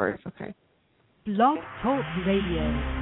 first, okay? Blog Talk Radio.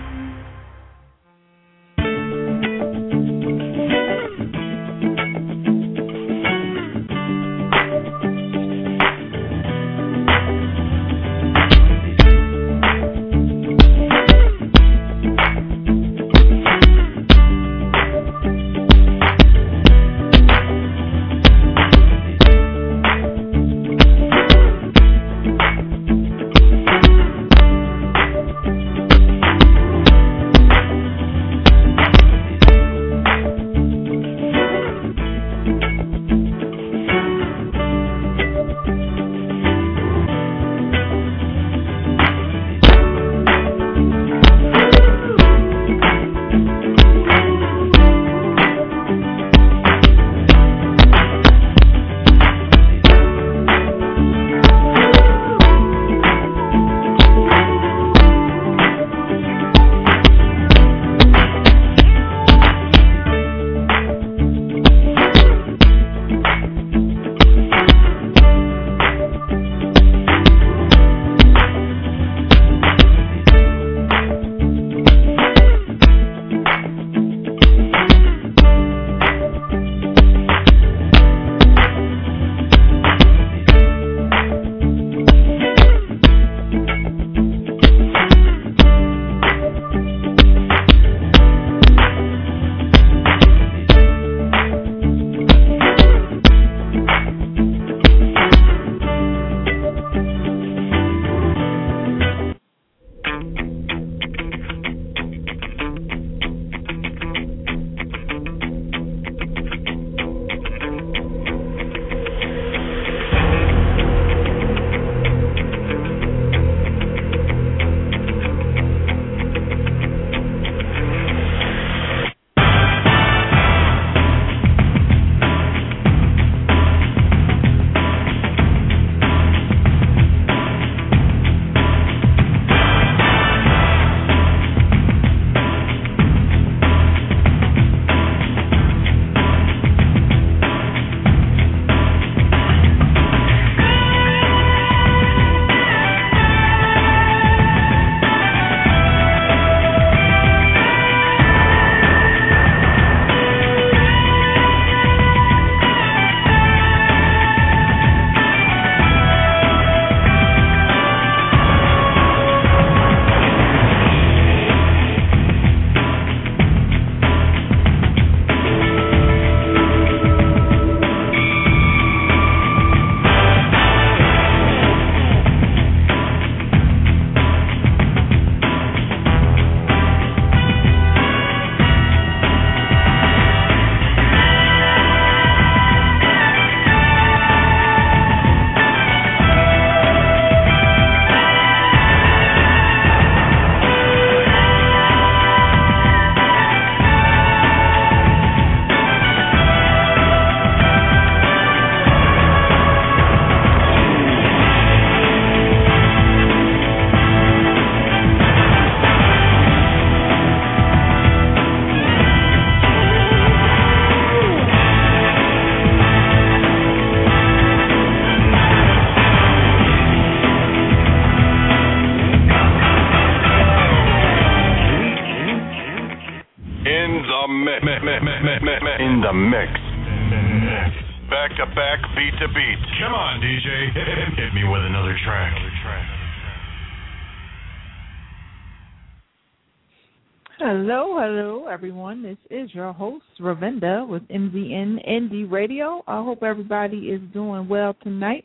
Your host, Ravinda, with MZN Indie Radio. I hope everybody is doing well tonight.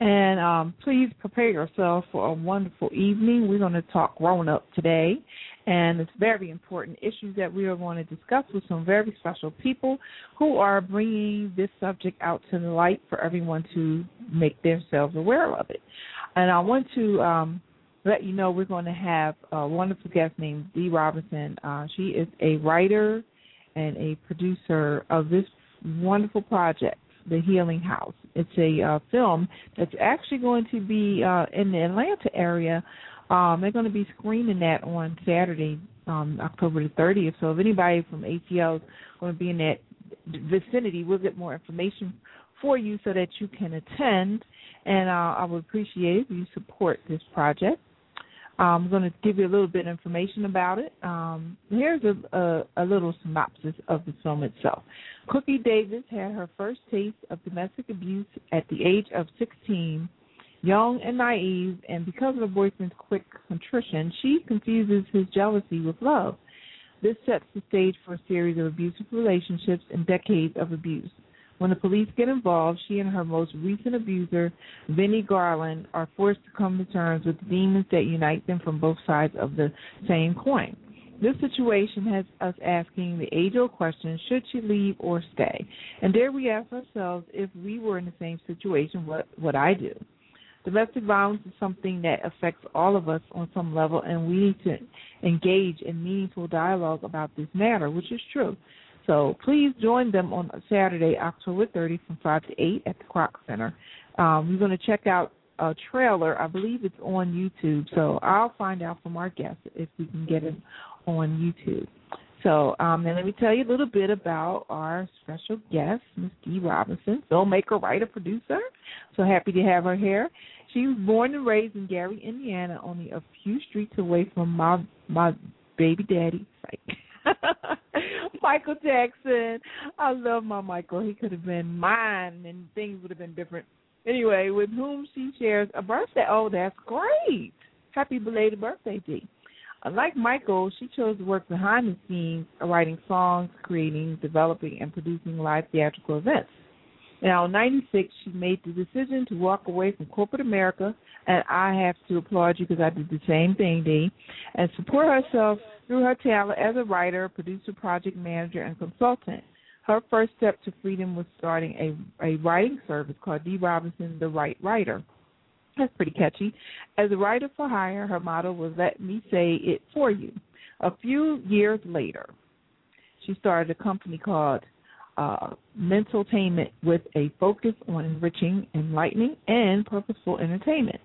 And um, please prepare yourself for a wonderful evening. We're going to talk grown up today. And it's very important issues that we are going to discuss with some very special people who are bringing this subject out to the light for everyone to make themselves aware of it. And I want to um, let you know we're going to have a wonderful guest named Dee Robinson. Uh, she is a writer and a producer of this wonderful project, The Healing House. It's a uh, film that's actually going to be uh, in the Atlanta area. Um, they're going to be screening that on Saturday, um, October the 30th. So if anybody from ATL is going to be in that vicinity, we'll get more information for you so that you can attend. And uh, I would appreciate if you support this project. I'm going to give you a little bit of information about it. Um, here's a, a, a, little synopsis of the film itself. Cookie Davis had her first taste of domestic abuse at the age of 16. Young and naive, and because of her boyfriend's quick contrition, she confuses his jealousy with love. This sets the stage for a series of abusive relationships and decades of abuse. When the police get involved, she and her most recent abuser, Vinnie Garland, are forced to come to terms with the demons that unite them from both sides of the same coin. This situation has us asking the age old question should she leave or stay? And there we ask ourselves if we were in the same situation, what would I do? Domestic violence is something that affects all of us on some level, and we need to engage in meaningful dialogue about this matter, which is true. So please join them on Saturday, October 30, from 5 to 8 at the Kroc Center. Um, we're going to check out a trailer. I believe it's on YouTube, so I'll find out from our guests if we can get it on YouTube. So, um, and let me tell you a little bit about our special guest, Ms. Dee Robinson, filmmaker, writer, producer. So happy to have her here. She was born and raised in Gary, Indiana, only a few streets away from my my baby daddy. Michael Jackson. I love my Michael. He could have been mine and things would have been different. Anyway, with whom she shares a birthday. Oh, that's great. Happy belated birthday, Dee. Uh, like Michael, she chose to work behind the scenes, writing songs, creating, developing, and producing live theatrical events. Now, in 96, she made the decision to walk away from corporate America, and I have to applaud you because I did the same thing, Dee, and support herself through her talent as a writer, producer, project manager, and consultant. Her first step to freedom was starting a, a writing service called Dee Robinson, The Right Writer. That's pretty catchy. As a writer for hire, her motto was "Let me say it for you." A few years later, she started a company called uh, Mentaltainment with a focus on enriching, enlightening, and purposeful entertainment.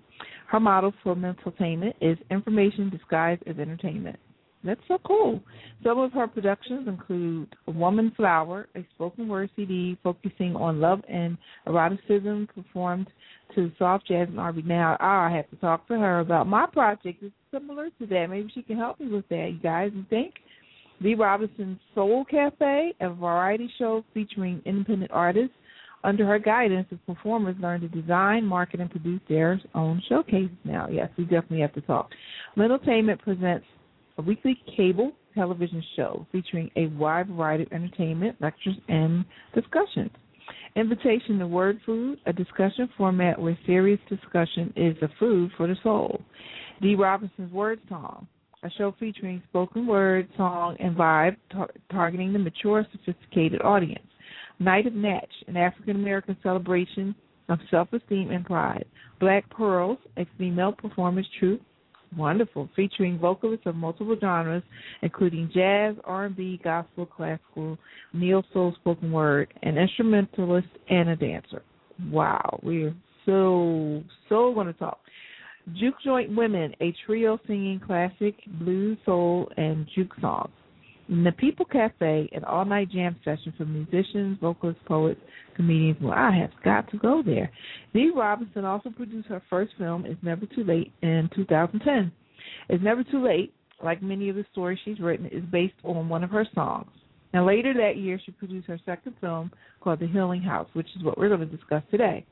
Her motto for Mentaltainment is information disguised as entertainment. That's so cool. Some of her productions include Woman Flower, a spoken word CD focusing on love and eroticism performed to soft jazz and R&B. Now, I have to talk to her about my project. It's similar to that. Maybe she can help me with that, you guys. You think? Dee Robinson's Soul Cafe, a variety show featuring independent artists. Under her guidance, the performers learn to design, market, and produce their own showcases now. Yes, we definitely have to talk. Little Entertainment presents a weekly cable television show featuring a wide variety of entertainment, lectures, and discussions. Invitation to Word Food, a discussion format where serious discussion is the food for the soul. Dee Robinson's Word Song, a show featuring spoken word, song, and vibe tar- targeting the mature, sophisticated audience. Night of Natch, an African American celebration of self esteem and pride. Black Pearls, a female performance troupe Wonderful, featuring vocalists of multiple genres, including jazz, R&B, gospel, classical, neo soul, spoken word, an instrumentalist, and a dancer. Wow, we're so so going to talk. Juke Joint Women, a trio singing classic blues, soul, and juke songs. The People Cafe, an all night jam session for musicians, vocalists, poets, comedians. Well, I have got to go there. Dee Robinson also produced her first film, It's Never Too Late, in 2010. It's Never Too Late, like many of the stories she's written, is based on one of her songs. Now, later that year, she produced her second film called The Healing House, which is what we're going to discuss today.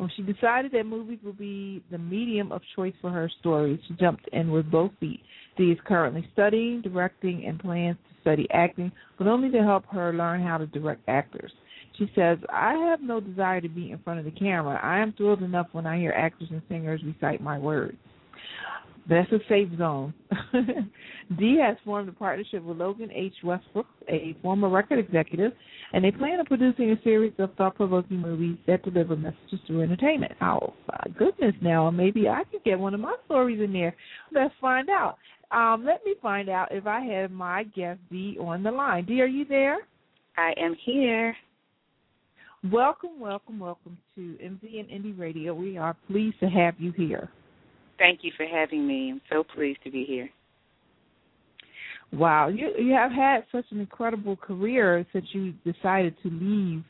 When she decided that movies would be the medium of choice for her stories, she jumped in with both feet. Dee is currently studying, directing, and plans to study acting, but only to help her learn how to direct actors. She says, I have no desire to be in front of the camera. I am thrilled enough when I hear actors and singers recite my words. That's a safe zone. Dee has formed a partnership with Logan H. Westbrook, a former record executive, and they plan on producing a series of thought provoking movies that deliver messages through entertainment. Oh, my goodness, now maybe I could get one of my stories in there. Let's find out. Um, let me find out if I have my guest Dee on the line. Dee, are you there? I am here. Welcome, welcome, welcome to MZ and Indie Radio. We are pleased to have you here. Thank you for having me. I'm so pleased to be here. Wow, you you have had such an incredible career since you decided to leave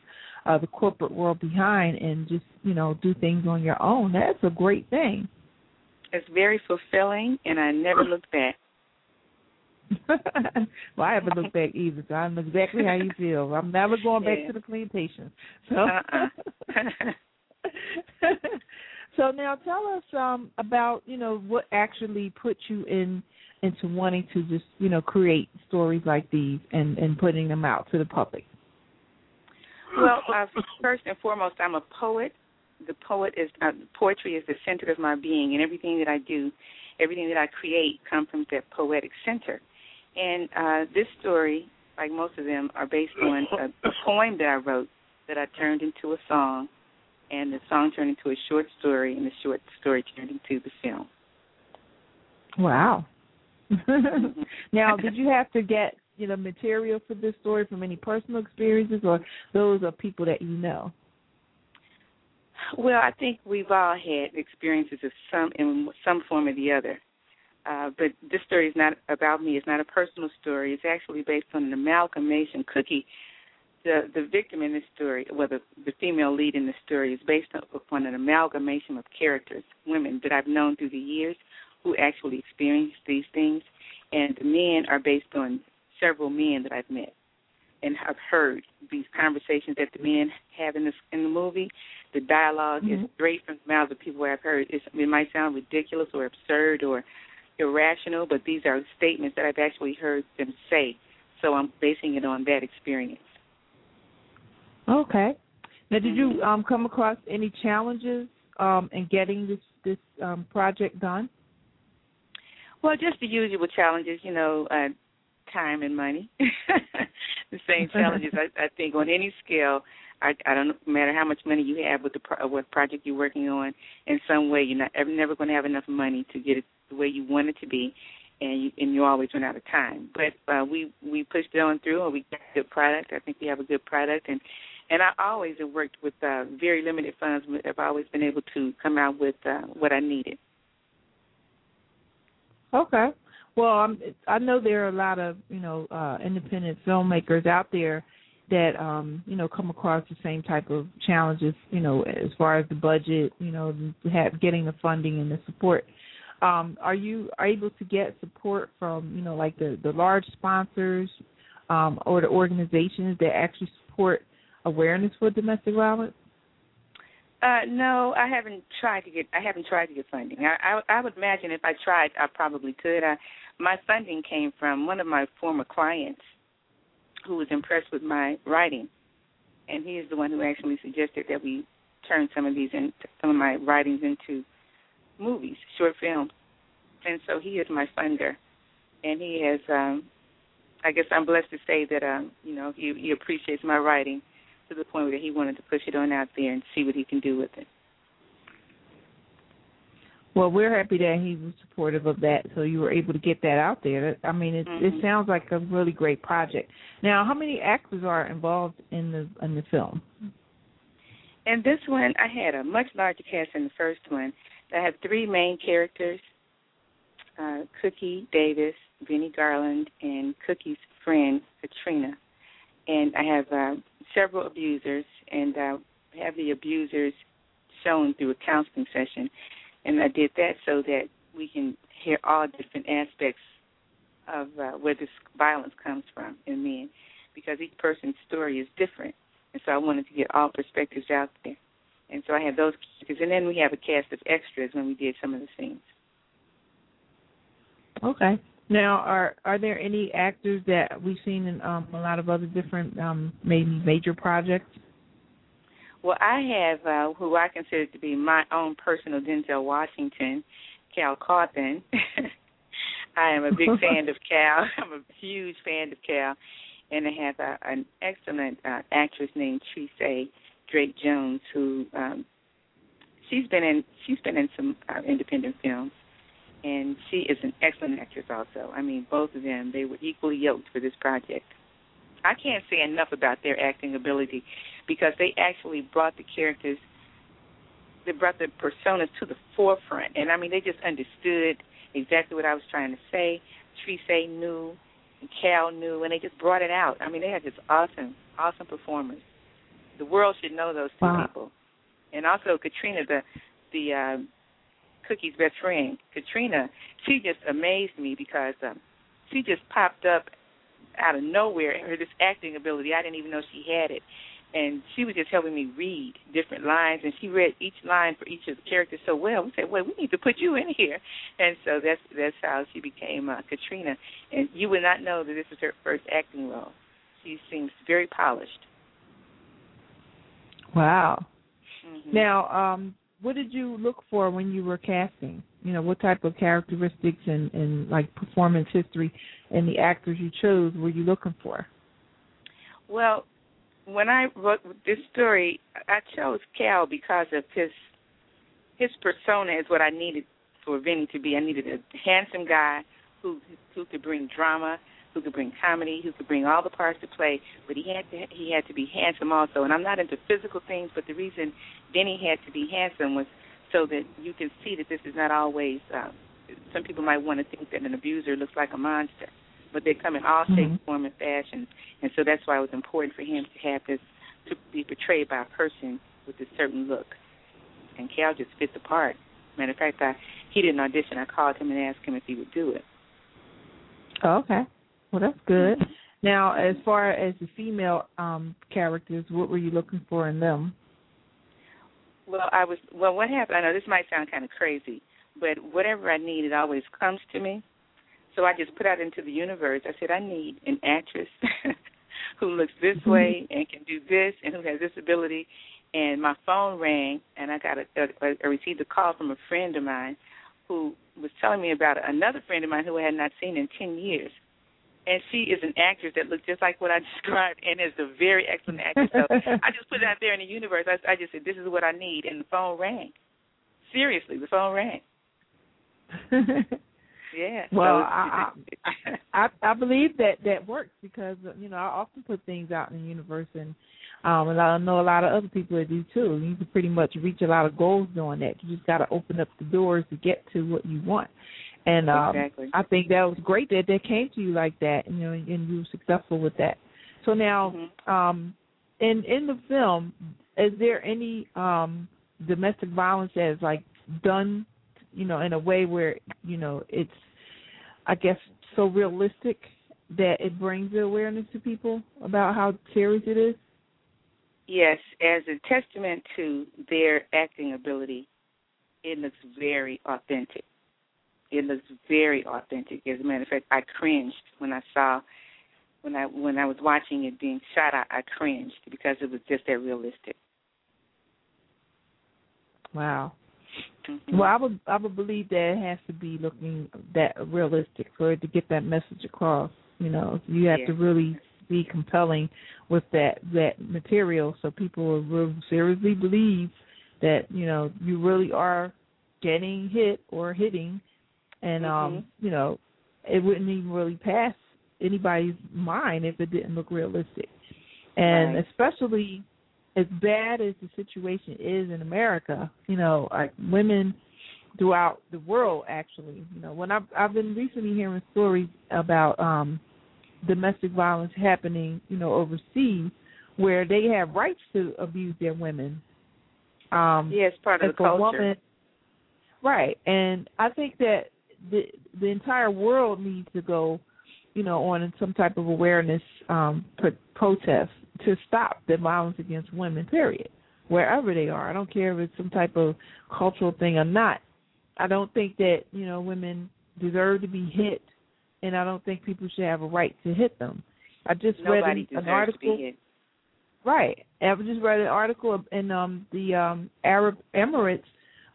uh, the corporate world behind and just you know do things on your own. That's a great thing. It's very fulfilling, and I never looked back. well, I haven't looked back either, so I know exactly how you feel. I'm never going back Yeah. to the plantation. So, Uh-uh. so now tell us um about you know what actually put you in into wanting to just you know create stories like these and and putting them out to the public. well, uh, first and foremost, I'm a poet. The poet is uh, poetry is the center of my being, and everything that I do, everything that I create, comes from that poetic center. And uh, this story, like most of them, are based on a, a poem that I wrote that I turned into a song, and the song turned into a short story, and the short story turned into the film. Wow. now, did you have to get you know material for this story from any personal experiences, or those are people that you know? Well, I think we've all had experiences of some in some form or the other. Uh, but this story is not about me. It's not a personal story. It's actually based on an amalgamation. Cookie, the the victim in this story, well, the, the female lead in the story, is based upon an amalgamation of characters, women that I've known through the years who actually experienced these things, and the men are based on several men that I've met and have heard these conversations that the men have in this in the movie. The dialog Mhm. is straight from the mouths of people I've heard. It's, it might sound ridiculous or absurd or irrational, but these are statements that I've actually heard them say. So I'm basing it on that experience. Okay. Now, did you um, come across any challenges um, in getting this this um, project done? Well, just the usual challenges, you know, uh, time and money. the same challenges I, I think on any scale. I, I don't no matter how much money you have with the pro, what project you're working on. In some way, you're not ever never going to have enough money to get it the way you want it to be, and you and you always run out of time. But uh, we we pushed it on through, and we got a good product. I think we have a good product, and and I always have worked with uh, very limited funds. I've always been able to come out with uh, what I needed. Okay. Well, um, I know there are a lot of you know uh, independent filmmakers out there that um, you know come across the same type of challenges. You know, as far as the budget, you know, have, getting the funding and the support. Um, are you able to get support from you know like the the large sponsors um, or the organizations that actually support awareness for domestic violence? Uh, no, I haven't tried to get. I haven't tried to get funding. I, I, I would imagine if I tried, I probably could. I, my funding came from one of my former clients, who was impressed with my writing, and he is the one who actually suggested that we turn some of these in, some of my writings into movies, short films, and so he is my funder, and he has. um I guess I'm blessed to say that um, you know he, he appreciates my writing to the point where he wanted to push it on out there and see what he can do with it. Well, we're happy that he was supportive of that, so you were able to get that out there. I mean, it, it Mhm. sounds like a really great project. Now, how many actors are involved in the in the film? And this one, I had a much larger cast than the first one. I had three main characters: uh, Cookie Davis, Vinnie Garland, and Cookie's friend Katrina. And I have uh, several abusers, and uh, have the abusers shown through a counseling session. And I did that so that we can hear all different aspects of uh, where this violence comes from in men, because each person's story is different. And so I wanted to get all perspectives out there. And so I had those characters. And then we have a cast of extras when we did some of the scenes. Okay. Now, are are there any actors that we've seen in um, a lot of other different um, maybe major projects? Well, I have uh, who I consider to be my own personal Denzel Washington, Cal Carthen. I am a big fan of Cal. I'm a huge fan of Cal, and I have a, an excellent uh, actress named Trise Drake Jones, who um, she's been in she's been in some uh, independent films, and she is an excellent actress. Also, I mean, both of them they were equally yoked for this project. I can't say enough about their acting ability because they actually brought the characters, they brought the personas to the forefront, and I mean they just understood exactly what I was trying to say. Trise knew, and Cal knew, and they just brought it out. I mean they had just awesome, awesome performers. The world should know those two Wow. people. And also Katrina, the the uh, Cookie's best friend, Katrina, she just amazed me because um, she just popped up out of nowhere. and Her this acting ability, I didn't even know she had it. And she was just helping me read different lines, and she read each line for each of the characters so well. We said, "Well, we need to put you in here," and so that's that's how she became uh, Katrina. And you would not know that this was her first acting role. She seems very polished. Wow. Mhm. Now, um, what did you look for when you were casting? You know, what type of characteristics and, and like performance history and the actors you chose were you looking for? Well, when I wrote this story, I chose Cal because of his his persona is what I needed for Vinnie to be. I needed a handsome guy who who could bring drama, who could bring comedy, who could bring all the parts to play, but he had to he had to be handsome also. And I'm not into physical things, but the reason Vinnie had to be handsome was so that you can see that this is not always. Uh, some people might want to think that an abuser looks like a monster, but they come in all Mhm. shapes, form, and fashions, and so that's why it was important for him to have this to be portrayed by a person with a certain look. And Cal just fit the part. Matter of fact, I, he didn't audition. I called him and asked him if he would do it. Oh, okay. Well, that's good. Now, as far as the female um characters, what were you looking for in them? Well, I was well. What happened? I know this might sound kind of crazy, but whatever I need, it always comes to me. So I just put out into the universe. I said I need an actress who looks this way and can do this, and who has this ability. And my phone rang, and I got a, a, I received a call from a friend of mine who was telling me about another friend of mine who I had not seen in ten years. And she is an actress that looks just like what I described, and is a very excellent actress. So I just put it out there in the universe. I, I just said, "This is what I need," and the phone rang. Seriously, the phone rang. Yeah. Well, so, I- I I believe that that works because you know I often put things out in the universe and um and I know a lot of other people that do too. You can pretty much reach a lot of goals doing that. You just got to open up the doors to get to what you want. And um Exactly. I think that was great that that came to you like that, you know, and you were successful with that. So now, Mhm. um, in in the film, is there any um domestic violence that is like done, you know, in a way where you know it's, I guess, so realistic that it brings the awareness to people about how serious it is? Yes, as a testament to their acting ability, it looks very authentic. It looks very authentic. As a matter of fact, I cringed when I saw when I when I was watching it being shot. I, I cringed because it was just that realistic. Wow. Mhm. Well, I would I would believe that it has to be looking that realistic for it to get that message across. You know, you have Yeah. to really be compelling with that that material, so people will really seriously believe that you know you really are getting hit or hitting, and um, Mhm. you know, it wouldn't even really pass anybody's mind if it didn't look realistic, and Right. especially as bad as the situation is in America, you know, like women throughout the world actually, you know, when I've I've been recently hearing stories about um domestic violence happening, you know, overseas where they have rights to abuse their women. Um yeah, it's part of the culture. woman right. And I think that the the entire world needs to go, you know, on some type of awareness um pro- protest to stop the violence against women, period. Wherever they are. I don't care if it's some type of cultural thing or not. I don't think that, you know, women deserve to be hit and I don't think people should have a right to hit them. I just Nobody read an, an article to be hit. Right. I just read an article in um the um Arab Emirates.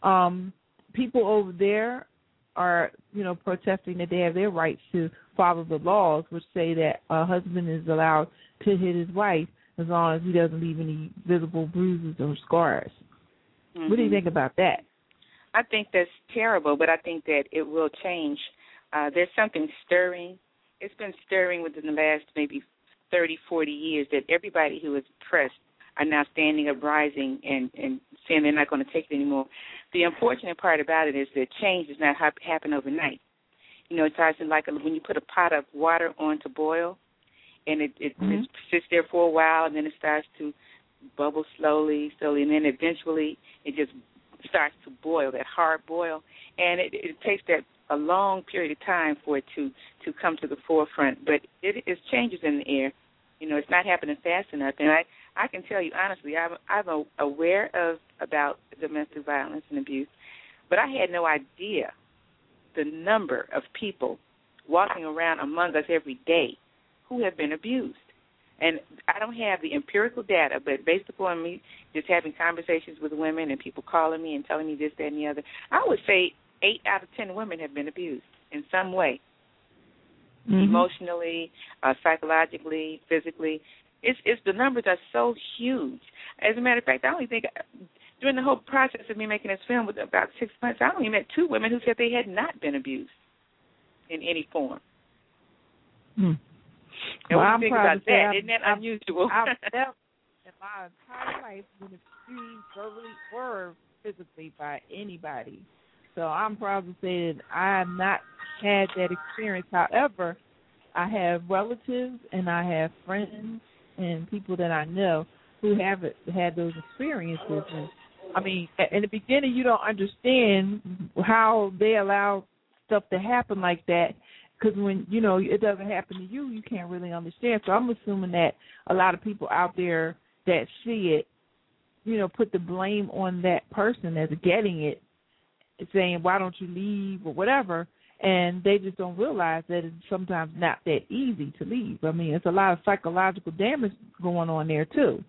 Um people over there are, you know, protesting that they have their rights to follow the laws which say that a husband is allowed to hit his wife as long as he doesn't leave any visible bruises or scars. What do you Mhm. think about that? I think that's terrible, but I think that it will change. Uh, there's something stirring. It's been stirring within the last maybe 30, 40 years that everybody who is oppressed are now standing up, rising, and, and saying they're not going to take it anymore. The unfortunate part about it is that change does not hap- happen overnight. You know, it's actually like when you put a pot of water on to boil, and it, it, Mhm. it sits there for a while, and then it starts to bubbles slowly, slowly, and then eventually it just starts to boil, that hard boil, and it, it takes that a long period of time for it to to come to the forefront. But it is changes in the air. You know, it's not happening fast enough, and I I can tell you honestly, I'm I'm aware of about domestic violence and abuse, but I had no idea the number of people walking around among us every day who have been abused. And I don't have the empirical data, but based upon me just having conversations with women and people calling me and telling me this, that, and the other, I would say eight out of ten women have been abused in some way, mm-hmm. emotionally, uh, psychologically, physically. It's, it's the numbers are so huge. As a matter of fact, I only think during the whole process of me making this film, with about six months, I only met two women who said they had not been abused in any form. Hmm. And well, what I'm you think about that? I've, Isn't that I've, unusual? I've never in my entire life been abused verbally or physically by anybody. So I'm proud to say that I have not had that experience. However, I have relatives and I have friends and people that I know who have had those experiences. And I mean, in the beginning, you don't understand how they allow stuff to happen like that because when you know it doesn't happen to you, you can't really understand. So I'm assuming that a lot of people out there that see it, you know, put the blame on that person that's getting it, saying why don't you leave or whatever, and they just don't realize that it's sometimes not that easy to leave. I mean, it's a lot of psychological damage going on there too.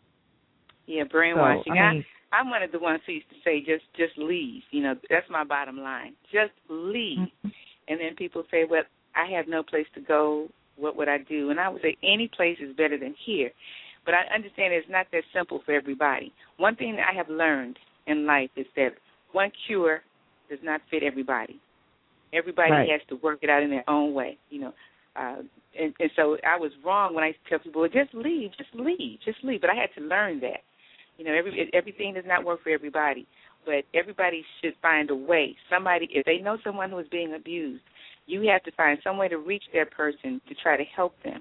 Yeah, brainwashing. So, I mean, I, I'm one of the ones who used to say, just just leave. You know, that's my bottom line. Just leave. Mm-hmm. And then people say, well, I have no place to go. What would I do? And I would say any place is better than here. But I understand it's not that simple for everybody. One thing I have learned in life is that one cure does not fit everybody. Everybody right. has to work it out in their own way, you know. Uh, and, and so I was wrong when I tell people, well, just leave, just leave, just leave. But I had to learn that. You know, every everything does not work for everybody, but everybody should find a way. Somebody, if they know someone who is being abused, you have to find some way to reach that person to try to help them.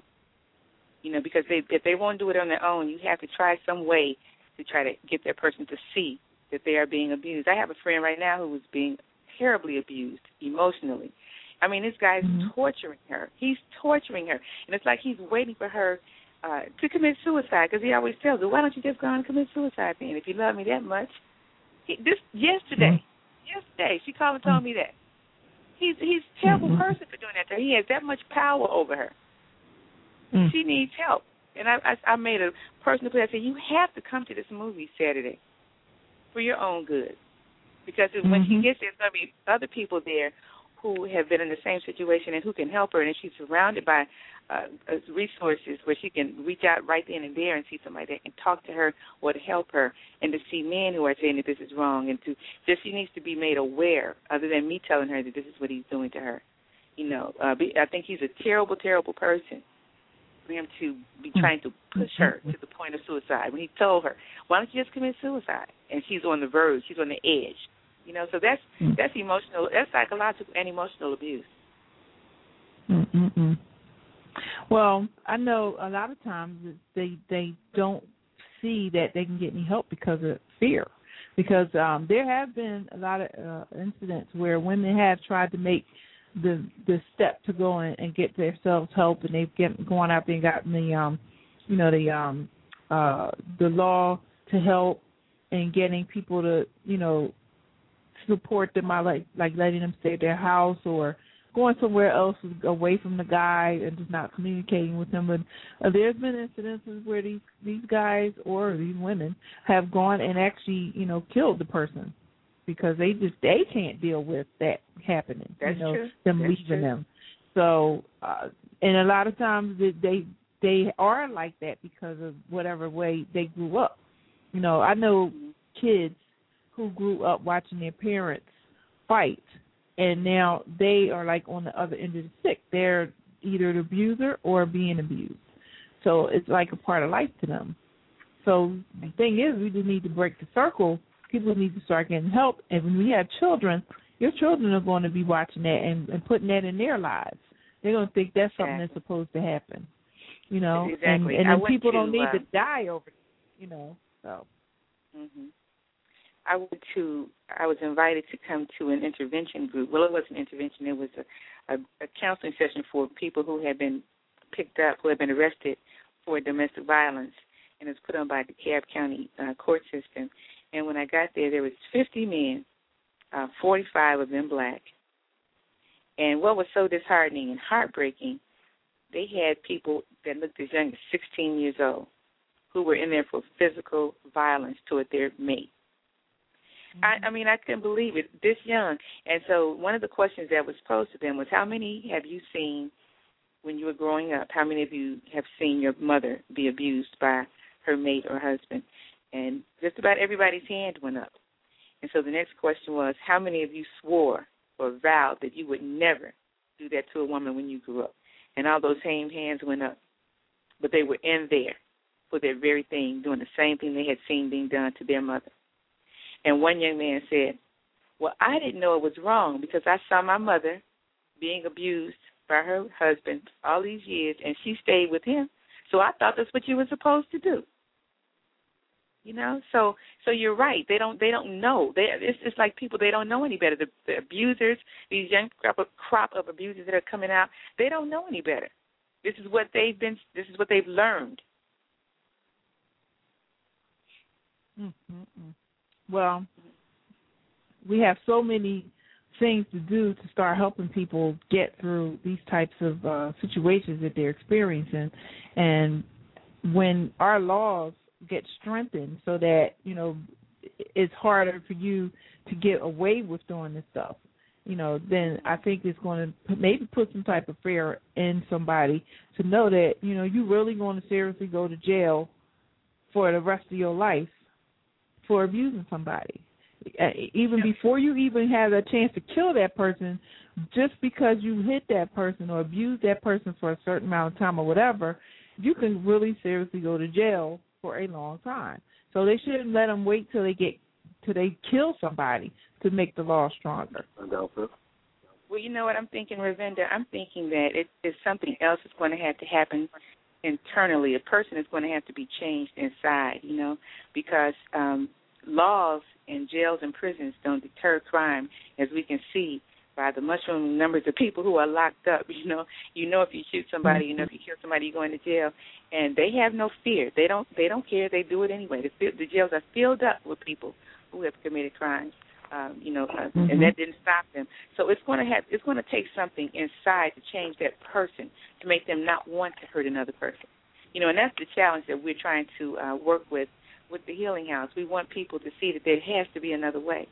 You know, because they, if they won't do it on their own, you have to try some way to try to get that person to see that they are being abused. I have a friend right now who is being terribly abused emotionally. I mean, this guy's mm-hmm. torturing her. He's torturing her, and it's like he's waiting for her uh to commit suicide because he always tells her, "Why don't you just go and commit suicide then? If you love me that much." He, this yesterday, mm-hmm. yesterday, she called and told me that He's he's a terrible mm-hmm. person for doing that. To her. He has that much power over her. Mm. She needs help. And I, I I made a personal plea. I said you have to come to this movie Saturday for your own good, because mm-hmm. when she gets there, there's going to be other people there who have been in the same situation and who can help her. And she's surrounded by uh, uh, resources where she can reach out right then and there and see somebody that can talk to her or to help her, and to see men who are saying that this is wrong, and to just she needs to be made aware, other than me telling her that this is what he's doing to her. You know, uh, be, I think he's a terrible, terrible person for him to be hmm. trying to push her to the point of suicide. When he told her, "Why don't you just commit suicide?" and she's on the verge, she's on the edge. You know, so that's hmm. that's emotional, that's psychological and emotional abuse. Mm-mm-mm. Well, I know a lot of times they they don't see that they can get any help because of fear. Because um there have been a lot of uh, incidents where women have tried to make the the step to go and, and get themselves help, and they've get, gone out there and gotten the um you know the um uh the law to help and getting people to you know support them by like like letting them stay at their house or going somewhere else away from the guy and just not communicating with him. But uh, there's been incidences where these these guys or these women have gone and actually you know killed the person because they just they can't deal with that happening. That's you know true. them That's leaving true. them. So uh, and a lot of times they, they they are like that because of whatever way they grew up. You know, I know kids who grew up watching their parents fight and now they are like on the other end of the stick. They're either the abuser or being abused. So it's like a part of life to them. So the thing is, we just need to break the circle. People need to start getting help. And when we have children, your children are going to be watching that and, and putting that in their lives. They're going to think that's something that's supposed to happen. You know, Exactly. and and then people to, don't need uh, to die over. You know, So. Mhm. I went to. I was invited to come to an intervention group. Well, it wasn't intervention. It was a, a, a counseling session for people who had been picked up, who had been arrested for domestic violence, and it was put on by the DeKalb County uh, court system. And when I got there, there was 50 men, uh, 45 of them black. And what was so disheartening and heartbreaking, they had people that looked as young as 16 years old who were in there for physical violence toward their mate. I, I mean, I couldn't believe it this young. And so, one of the questions that was posed to them was, "How many have you seen when you were growing up? How many of you have seen your mother be abused by her mate or husband?" And just about everybody's hand went up. And so the next question was, "How many of you swore or vowed that you would never do that to a woman when you grew up?" And all those same hands went up, but they were in there for their very thing, doing the same thing they had seen being done to their mother. And one young man said, Well, I didn't know it was wrong because I saw my mother being abused by her husband all these years and she stayed with him. So I thought that's what you were supposed to do. You know, so so you're right. They don't they don't know. They it's just like people they don't know any better. The, the abusers, these young crop of, crop of abusers that are coming out, they don't know any better. This is what they've been. This is what they've learned. Mm-hmm. Well, we have so many things to do to start helping people get through these types of uh, situations that they're experiencing, and when our laws get strengthened so that you know it's harder for you to get away with doing this stuff you know, then I think it's going to maybe put some type of fear in somebody to know that you know you're really going to seriously go to jail for the rest of your life for abusing somebody. Uh, even before you even have a chance to kill that person, just because you hit that person or abuse that person for a certain amount of time or whatever, you can really seriously go to jail for a long time. So they shouldn't let them wait till they get till they kill somebody to make the law stronger. Well, you know what I'm thinking, Ravinda? I'm thinking that it is something else that's going to have to happen internally. A person is going to have to be changed inside, you know, because um, laws in jails and prisons don't deter crime, as we can see by the mushroom numbers of people who are locked up. You know, you know if you shoot somebody, you know if you kill somebody, you're going to jail, and they have no fear. They don't. They don't care. They do it anyway. The, the jails are filled up with people who have committed crimes. Um, you know, uh, mm-hmm. and that didn't stop them. So it's going to have. It's going to take something inside to change that person to make them not want to hurt another person. You know, and that's the challenge that we're trying to uh, work with with the Healing House. We want people to see that there has to be another way.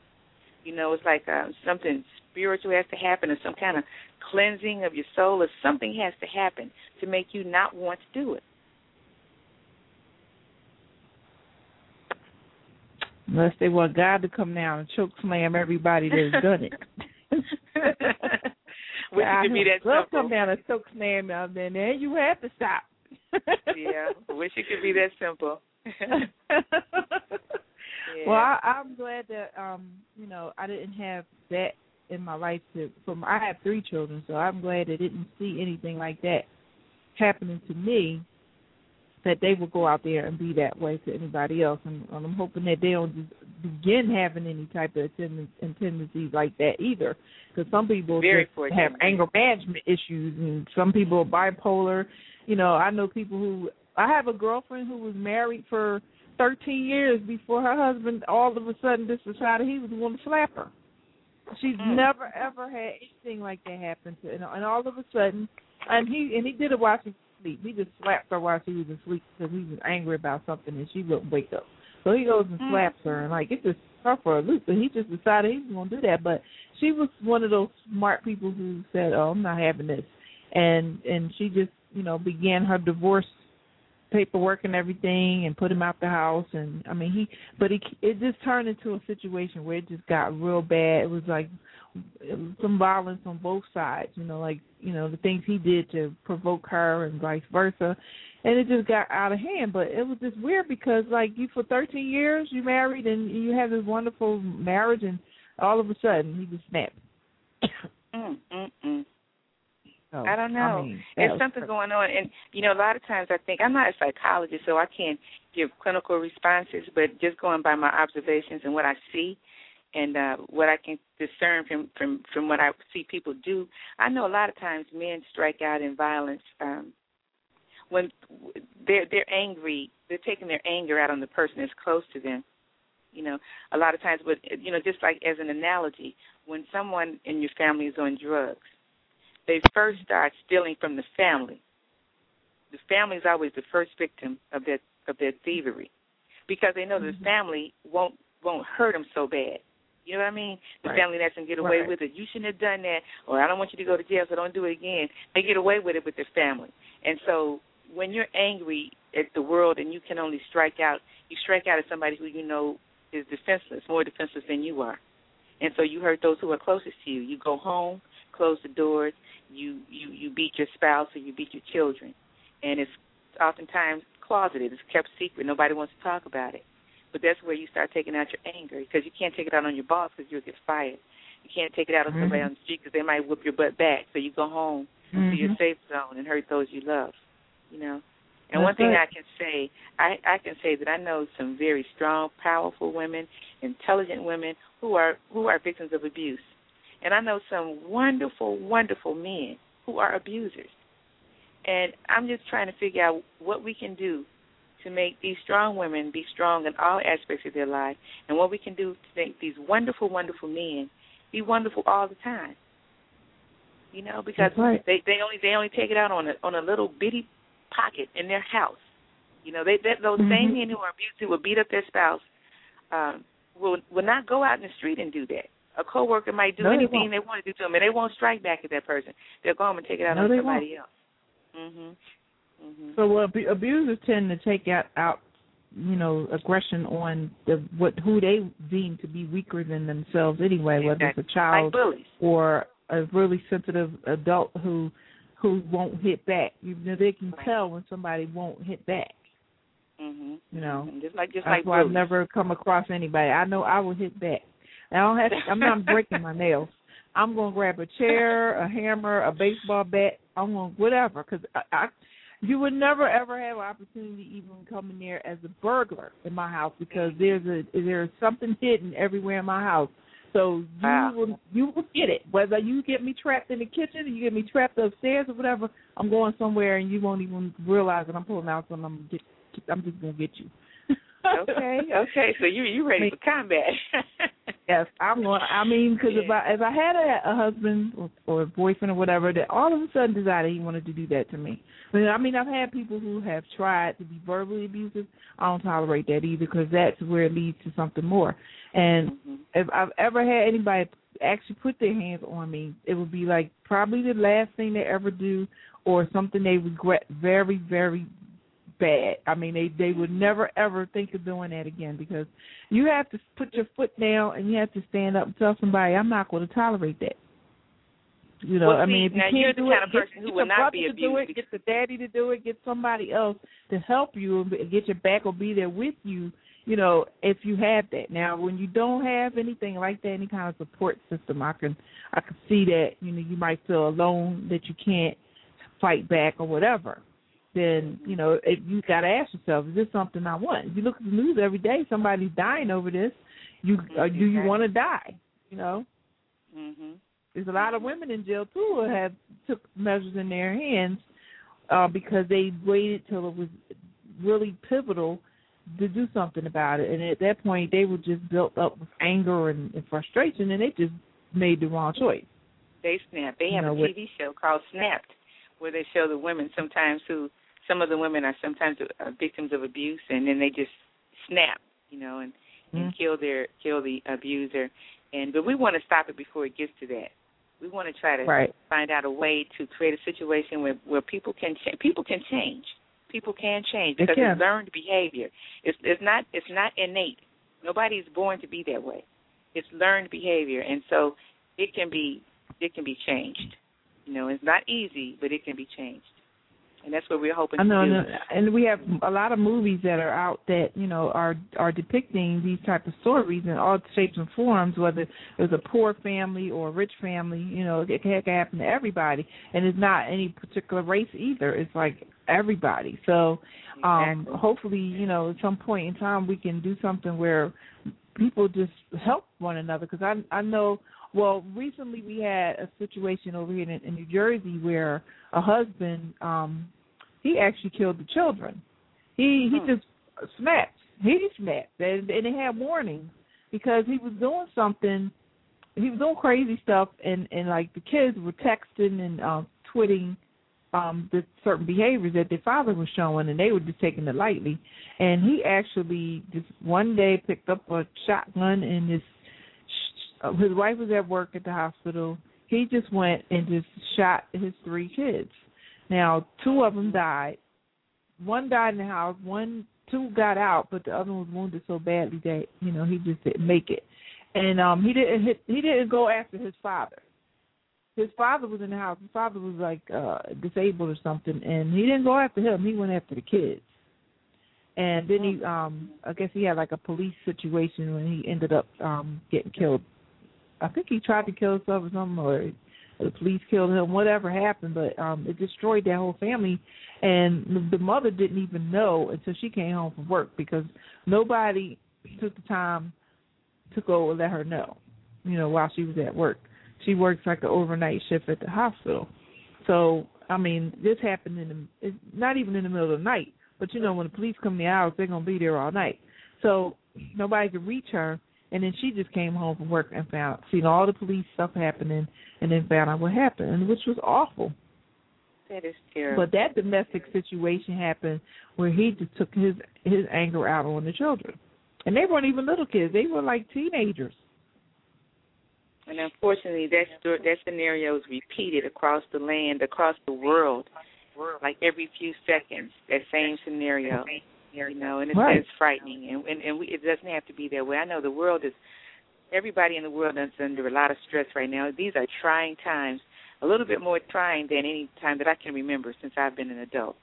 You know, it's like uh, something spiritual has to happen, or some kind of cleansing of your soul, or something has to happen to make you not want to do it. Unless they want God to come down and choke slam everybody that's done it. It could be that simple. come down and choke slam out there, and you have to stop. yeah, wish it could be that simple. yeah. Well, I, I'm glad that um, you know, I didn't have that in my life to from I have three children, so I'm glad I didn't see anything like that happening to me that they will go out there and be that way to anybody else. And, and I'm hoping that they don't begin having any type of tendencies like that either. Because some people Very just have anger management issues and some people are bipolar. You know I know people who I have a girlfriend who was married for 13 years before her husband all of a sudden just decided he was going to slap her. She's mm. never ever had anything like that happen to, her. and all of a sudden, and he and he did it while she was asleep. He just slapped her while she was asleep because he was angry about something and she wouldn't wake up. So he goes and mm. slaps her, and like it just her for a loop. And he just decided he was going to do that. But she was one of those smart people who said, "Oh, I'm not having this," and and she just you know began her divorce paperwork and everything and put him out the house and I mean he but he it just turned into a situation where it just got real bad. It was like some violence on both sides, you know, like, you know, the things he did to provoke her and vice versa. And it just got out of hand, but it was just weird because like you for 13 years you married and you have this wonderful marriage and all of a sudden he just snapped. mm, mm, mm. So, I don't know. I mean, There's something crazy. going on, and you know, a lot of times I think I'm not a psychologist, so I can't give clinical responses, but just going by my observations and what I see, and uh what I can discern from from from what I see people do, I know a lot of times men strike out in violence um when they're they're angry, they're taking their anger out on the person that's close to them. You know, a lot of times, but you know, just like as an analogy, when someone in your family is on drugs, they first start stealing from the family. The family is always the first victim of their of their thievery, because they know Mm-hmm. the family won't won't hurt them so bad. You know what I mean? The Right. family lets them get away Right. with it. You shouldn't have done that, or I don't want you to go to jail, so don't do it again. They get away with it with their family, and so when you're angry at the world and you can only strike out, you strike out at somebody who you know is defenseless, more defenseless than you are, and so you hurt those who are closest to you. You go home, close the doors, you you you beat your spouse or you beat your children, and it's oftentimes closeted. It's kept secret. Nobody wants to talk about it. But that's where you start taking out your anger because you can't take it out on your boss because you'll get fired. You can't take it out on somebody Mhm. on the street because they might whip your butt back. So you go home to your Mhm. safe zone and hurt those you love. You know. And That's one thing right. I can say, I, I can say that I know some very strong, powerful women, intelligent women who are who are victims of abuse, and I know some wonderful, wonderful men who are abusers. And I'm just trying to figure out what we can do to make these strong women be strong in all aspects of their life, and what we can do to make these wonderful, wonderful men be wonderful all the time. You know, because right. they they only they only take it out on a on a little bitty pocket in their house. You know, they that those same Mhm. men who are abusive will beat up their spouse, um, will will not go out in the street and do that. A coworker might do No, anything won't. they want to do to them, and they won't strike back at that person. They'll go home and take it out No, on they somebody else. Mhm. Mhm. So well, abu- abusers tend to take out, out, you know, aggression on the what who they deem to be weaker than themselves anyway, whether it's a child bullies. or a really sensitive adult who who won't hit back. You know, they can Right. tell when somebody won't hit back. Mhm. You know, Mhm. just like just That's like why I've never come across anybody. I know I will hit back. I don't have. To, I'm not breaking my nails. I'm gonna grab a chair, a hammer, a baseball bat. I'm gonna whatever because I, I, you would never ever have an opportunity to even come in there as a burglar in my house because there's a there's something hidden everywhere in my house. So you Wow. will you will get it whether you get me trapped in the kitchen, or you get me trapped upstairs or whatever. I'm going somewhere and you won't even realize that I'm pulling out something. I'm get, I'm just gonna get you. Okay, okay. So you you ready for combat? Yes, I'm going. I mean, because if I if I had a, a husband or, or a boyfriend or whatever that all of a sudden decided he wanted to do that to me, I mean, I mean, I've had people who have tried to be verbally abusive. I don't tolerate that either because that's where it leads to something more. And Mhm. if I've ever had anybody actually put their hands on me, it would be like probably the last thing they ever do or something they regret very, very bad. I mean, they they would never ever think of doing that again because you have to put your foot down and you have to stand up and tell somebody, I'm not going to tolerate that. You know, Well, I mean, if you now can't you're the do kind it, of get, person who get will your not be to do it, get the daddy to do it, get somebody else to help you and get your back or be there with you. You know, if you have that. Now, when you don't have anything like that, any kind of support system, I can I can see that you know you might feel alone that you can't fight back or whatever. Then you know if you got to ask yourself, is this something I want? If you look at the news every day, somebody's dying over this. You uh, do you want to die? You know, Mhm. there's a lot of women in jail too who have took measures in their hands uh, because they waited till it was really pivotal to do something about it, and at that point they were just built up with anger and, and frustration, and they just made the wrong choice. They snap. They You have know, a TV show called Snapped, where they show the women sometimes who some of the women are sometimes uh, victims of abuse, and then they just snap, you know, and and Mhm. kill their kill the abuser. And but we want to stop it before it gets to that. We want to try to Right. find out a way to create a situation where where people can cha- people can change. People can change because can. it's learned behavior. It's it's not it's not innate. Nobody is born to be that way. It's learned behavior, and so it can be it can be changed. You know, it's not easy, but it can be changed. And that's what we're hoping I know, to do. and, we have a lot of movies that are out that you know are are depicting these type of stories in all shapes and forms. Whether it was a poor family or a rich family, you know, it can, it can happen to everybody, and it's not any particular race either. It's like everybody. So, um Exactly. hopefully, you know, at some point in time we can do something where people just help one another. Because I I know. Well, recently we had a situation over here in, in New Jersey where a husband um he actually killed the children. He he Hmm. just snapped. He snapped, and, and they had warnings because he was doing something. He was doing crazy stuff, and and like the kids were texting and um, tweeting um the certain behaviors that their father was showing, and they were just taking it lightly. And he actually just one day picked up a shotgun and his his wife was at work at the hospital. He just went and just shot his three kids. Now, two of them died. One died in the house. One, two got out, but the other one was wounded so badly that you know he just didn't make it. And um he didn't. He didn't go after his father. His father was in the house. His father was like uh disabled or something, and he didn't go after him. He went after the kids. And then he, um I guess he had like a police situation when he ended up um getting killed. I think he tried to kill himself or something, or the police killed him. Whatever happened, but um it destroyed that whole family. And the mother didn't even know until she came home from work because nobody took the time to go and let her know. You know, while she was at work, she works like an overnight shift at the hospital. So I mean, this happened in the it's not even in the middle of the night. But you know, when the police come in the house, they're gonna be there all night. So nobody could reach her, and then she just came home from work and found seen all the police stuff happening, and then found out what happened, which was awful. That is terrible. But that domestic situation happened where he just took his his anger out on the children, and they weren't even little kids; they were like teenagers. And unfortunately, that sto- that scenario is repeated across the land, across the world, like every few seconds. That same scenario, you know, and it's, Right. it's frightening. And and, and we, it doesn't have to be that way. I know the world is. Everybody in the world is under a lot of stress right now. These are trying times, a little bit more trying than any time that I can remember since I've been an adult.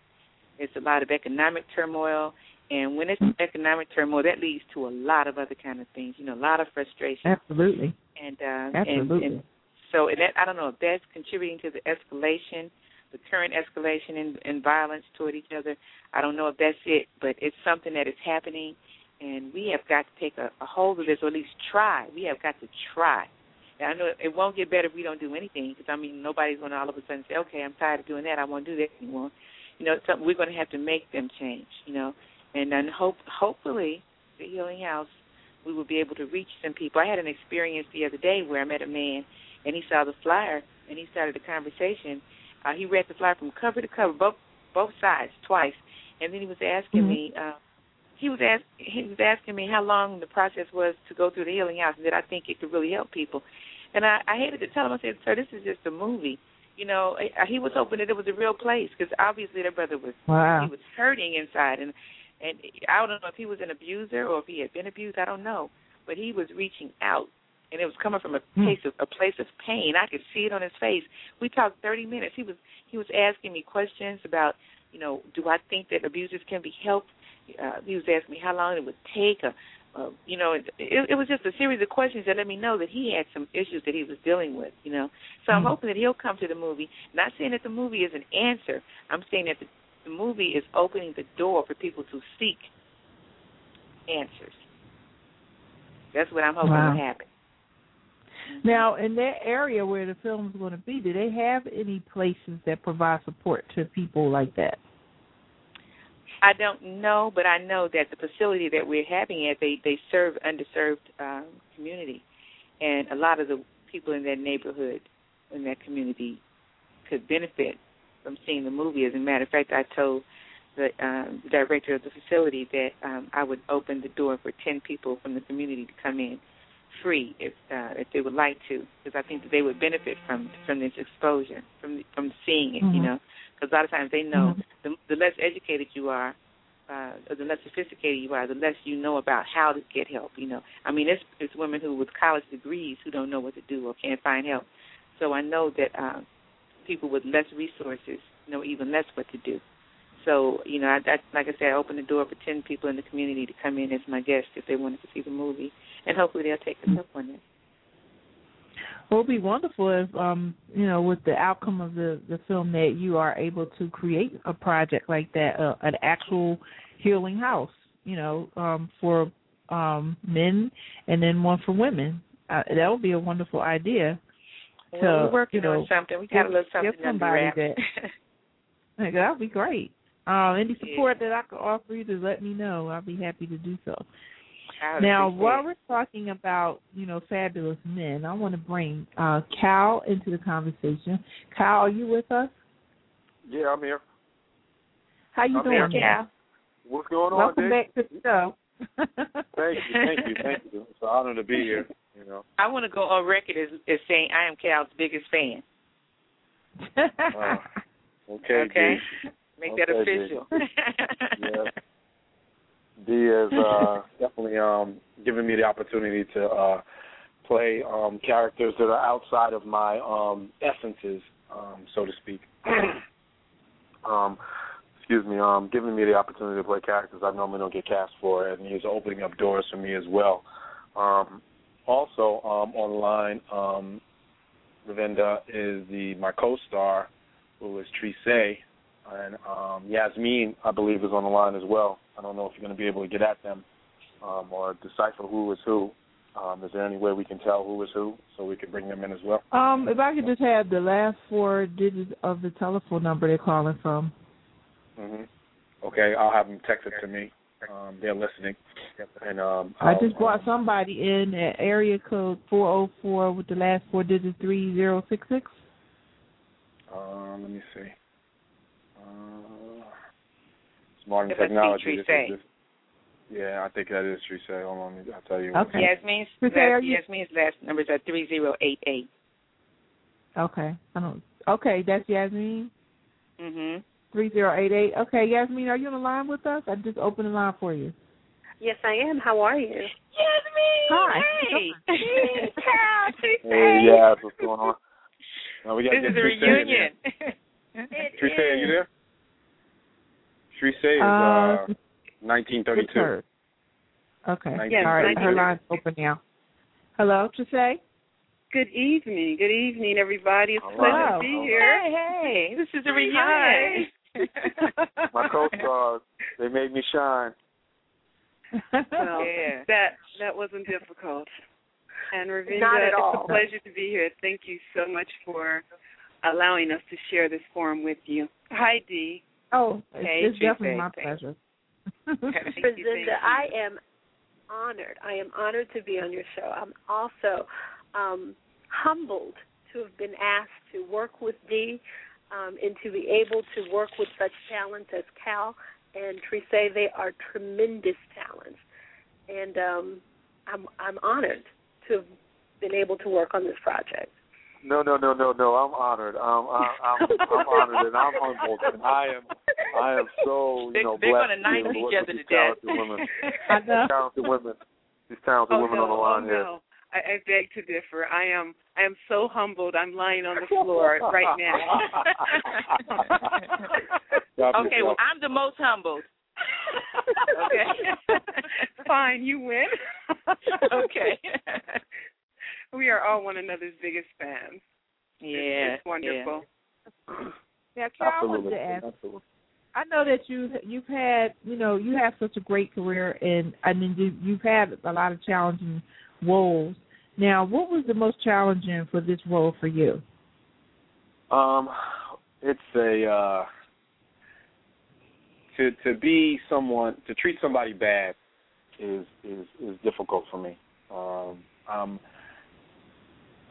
It's a lot of economic turmoil, and when it's economic turmoil, that leads to a lot of other kind of things. You know, a lot of frustration Absolutely, and uh absolutely. and, and so and that I don't know if that's contributing to the escalation, the current escalation in, in violence toward each other. I don't know if that's it, but it's something that is happening, and we have got to take a, a hold of this, or at least try. We have got to try. And I know it won't get better if we don't do anything, because I mean nobody's going to all of a sudden say, okay, I'm tired of doing that. I won't do that anymore. You know, something we're going to have to make them change. You know, and then hope hopefully the Healing House we will be able to reach some people. I had an experience the other day where I met a man and he saw the flyer and he started a conversation. Uh, he read the flyer from cover to cover, both both sides twice, and then he was asking Mhm. me. Uh, he was ask, he was asking me how long the process was to go through the healing house, and that I think it could really help people. And I, I hated to tell him. I said, "Sir, this is just a movie." You know, I- he was hoping that it was a real place because obviously their brother was Wow. he was hurting inside, and and I don't know if he was an abuser or if he had been abused. I don't know, but he was reaching out, and it was coming from a Hmm. place of a place of pain. I could see it on his face. We talked 30 minutes. He was he was asking me questions about, you know, do I think that abusers can be helped? Uh, he was asking me how long it would take. Uh, uh, you know, it, it, it was just a series of questions that let me know that he had some issues that he was dealing with. You know, so I'm Mhm. hoping that he'll come to the movie. Not saying that the movie is an answer. I'm saying that the, the movie is opening the door for people to seek answers. That's what I'm hoping Wow. will happen. Now, in that area where the film is going to be, do they have any places that provide support to people like that? I don't know, but I know that the facility that we're having it, they they serve underserved um, community, and a lot of the people in that neighborhood, in that community, could benefit from seeing the movie. As a matter of fact, I told the um, director of the facility that um, I would open the door for ten people from the community to come in free if uh, if they would like to, because I think that they would benefit from from this exposure, from from seeing it. You Mhm. know, because a lot of times they know Mhm. the, the less educated you are, uh, or the less sophisticated you are, the less you know about how to get help. You know, I mean, it's it's women who with college degrees who don't know what to do or can't find help. So I know that uh, people with less resources know even less what to do. So, you know, I, I like I said, I opened the door for ten people in the community to come in as my guests if they wanted to see the movie, and hopefully they'll take us up on it. Well, it'd be wonderful if, um, you know, with the outcome of the the film, that you are able to create a project like that, uh, an actual healing house, you know, um, for um men, and then one for women. Uh, that would be a wonderful idea. Well, to, we're working you know, on something. We got a little something give somebody that. Like, That'd be great. Um, any Yeah. support that I could offer you, to let me know. I'll be happy to do so. I Now, while we're talking about, you know, fabulous men, I want to bring uh, Cal into the conversation. Cal, are you with us? Yeah, I'm here. How you I'm doing, here. Cal? What's going on, Welcome Dick? back to the show. Thank you, thank you, thank you. It's an honor to be here. You know, I want to go on record as, as saying I am Cal's biggest fan. Uh, okay, okay, Dee. make that Okay, Dee. official. Yeah. Dee is uh, definitely um, giving me the opportunity to uh, play um, characters that are outside of my um, essences, um, so to speak. um, excuse me, um, giving me the opportunity to play characters I normally don't get cast for, and he's opening up doors for me as well. Um, also, um, online, um, Ravinda is the my co-star, who is Trise, and um, Yasmin, I believe, is on the line as well. I don't know if you're going to be able to get at them um, or decipher who is who. Um, is there any way we can tell who is who so we can bring them in as well? um, if I could just have the last four digits of the telephone number they're calling from. hmm Okay, I'll have them text it to me. Um, they're listening, and um, I just brought um, somebody in at area code 404 with the last four digits 3066. Uh, let me see. It's modern It technology. This is just- yeah, I think that is Trise. Hold on, me- I'll tell you. Okay. Yasmin's Trise, are last, you- Yasmin's last numbers are three zero eight eight. Okay. I don't. Okay, that's Yasmin. Mhm. Three zero eight eight. Okay, Yasmin, are you on the line with us? I just opened the line for you. Yes, I am. How are you? Yasmin. Hi. Hey. Hey, Hey, yeah, what's going on? Now we got This to is a Trise in reunion. here. Trise, are you there? Trise is uh, Uh, 1932. Okay. Yes, All right. I Her do. line's open now. Hello, Trise. Good evening. Good evening, everybody. It's a pleasure to be here. Hey, hey, this is a Hi. reunion. My co-stars, they made me shine. Well, Yeah. that that wasn't difficult. And Ravinda, Not at it's all. a pleasure to be here. Thank you so much for allowing us to share this forum with you. Hi, Dee. Oh, it's, it's definitely my pleasure. Thank you, thank Brenda, you. I am honored. I am honored to be on your show. I'm also um, humbled to have been asked to work with Dee um, and to be able to work with such talent as Cal and Trise. They are tremendous talents, and um, I'm I'm honored to have been able to work on this project. No, no, no, no, no. I'm honored. Um, I, I'm, I'm honored, and I'm humbled, and I am, I am so, you They're, know, they're blessed going to knife be each other with to these death. talented women. I know. talented women, these talented oh, women no, on the line oh, here. no. I, I beg to differ. I am I am so humbled. I'm lying on the floor right now. Okay, well, I'm the most humbled. okay. Fine, you win. okay. We are all one another's biggest fans. Yeah. it's wonderful. Now, Cal, I wanted to ask. absolutely. I know that you you've had you know you have such a great career and I mean you, you've had a lot of challenging roles. Now, what was the most challenging for this role for you? Um, it's a uh, to to be someone to treat somebody bad is is is difficult for me. Um, um,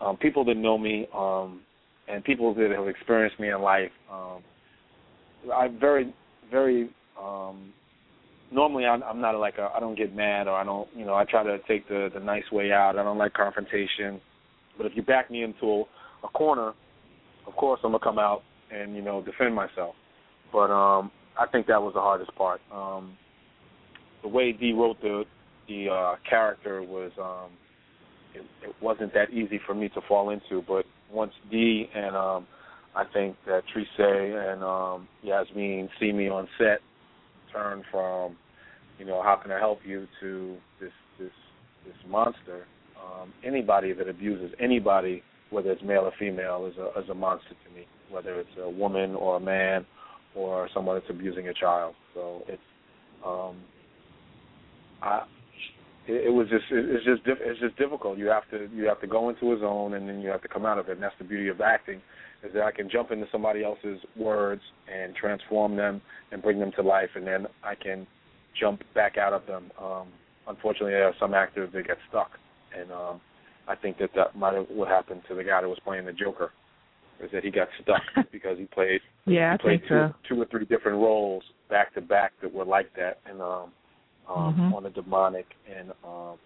um, people that know me um, and people that have experienced me in life, um, I'm very very um, normally I'm, I'm not like a I don't get mad or I don't you know I try to take the the nice way out. I don't like confrontation. But if you back me into a, a corner, of course I'm gonna come out and you know defend myself. But um, I think that was the hardest part. Um, the way Dee wrote the the uh, character was um, it, it wasn't that easy for me to fall into. But once Dee and um, I think that Trise and um, Yasmin see me on set turn from, you know, how can I help you to this this this monster. Um, anybody that abuses anybody, whether it's male or female, is a is a monster to me. Whether it's a woman or a man or someone that's abusing a child. So it's um, I it, it was just it, it's just diff, it's just difficult. You have to you have to go into a zone and then you have to come out of it. And that's the beauty of acting is that I can jump into somebody else's words and transform them and bring them to life, and then I can jump back out of them. Um, unfortunately, there are some actors that get stuck, and um, I think that that might have what happened to the guy that was playing the Joker, is that he got stuck because he played yeah, he played think two, so. two or three different roles back to back that were like that, and um, um, Mhm. on the demonic and um,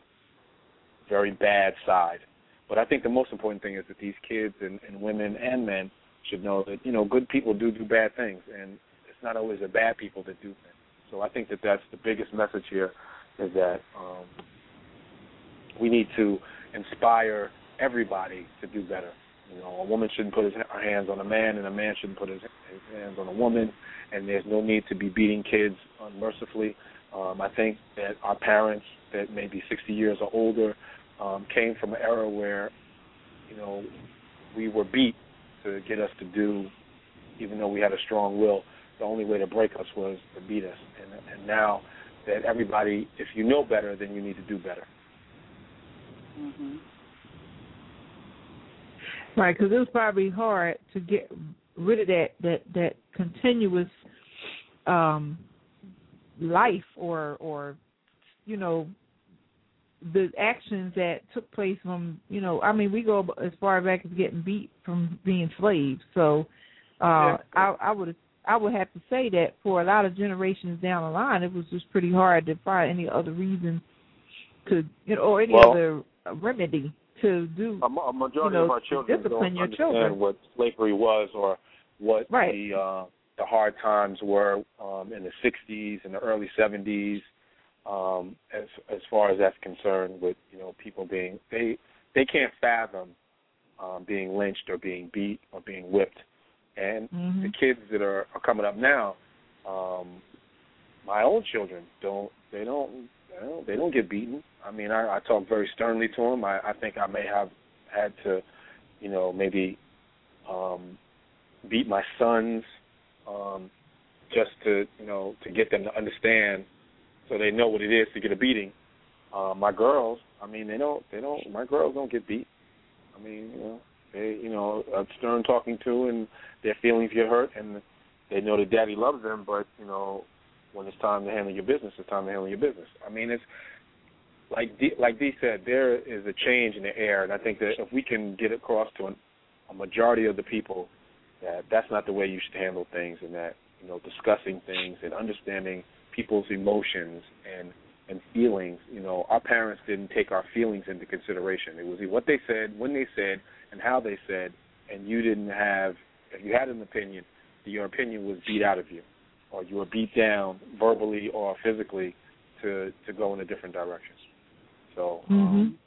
very bad side. But I think the most important thing is that these kids and, and women and men should know that you know good people do do bad things, and it's not always the bad people that do things. So I think that that's the biggest message here is that um, we need to inspire everybody to do better. You know, a woman shouldn't put his, her hands on a man, and a man shouldn't put his, his hands on a woman. And there's no need to be beating kids unmercifully. Um, I think that our parents, that may be 60 years or older, um, came from an era where, you know, we were beat to get us to do, even though we had a strong will. The only way to break us was to beat us. And, and now that everybody, if you know better, then you need to do better. Mhm. Right, because it was probably hard to get rid of that that that continuous um life or or you know the actions that took place from you know I mean we go as far back as getting beat from being slaves so uh. I I would I would have to say that for a lot of generations down the line it was just pretty hard to find any other reason to you know or any Well- other remedy to do A, a majority You know, of our children discipline don't your understand children. what slavery was or what Right. the uh, the hard times were um, in the '60s and the early '70s. Um, as as far as that's concerned, with you know people being they they can't fathom um, being lynched or being beat or being whipped, and Mhm. the kids that are, are coming up now, um, my own children don't they don't they don't, they don't get beaten. I mean, I, I talk very sternly to them. I, I think I may have had to, you know, maybe um, beat my sons um, just to you know to get them to understand, so they know what it is to get a beating. Uh, my girls, I mean, they don't they don't my girls don't get beat. I mean, you know, they you know a stern talking to and their feelings get hurt and they know that daddy loves them, but you know when it's time to handle your business, it's time to handle your business. I mean, it's like Dee, like Dee said, there is a change in the air, and I think that if we can get across to an, a majority of the people that that's not the way you should handle things, and that you know discussing things and understanding people's emotions and and feelings. You know, our parents didn't take our feelings into consideration. It was what they said, when they said, and how they said, and you didn't have. If you had an opinion, your opinion was beat out of you, or you were beat down verbally or physically to to go in a different direction. So, um,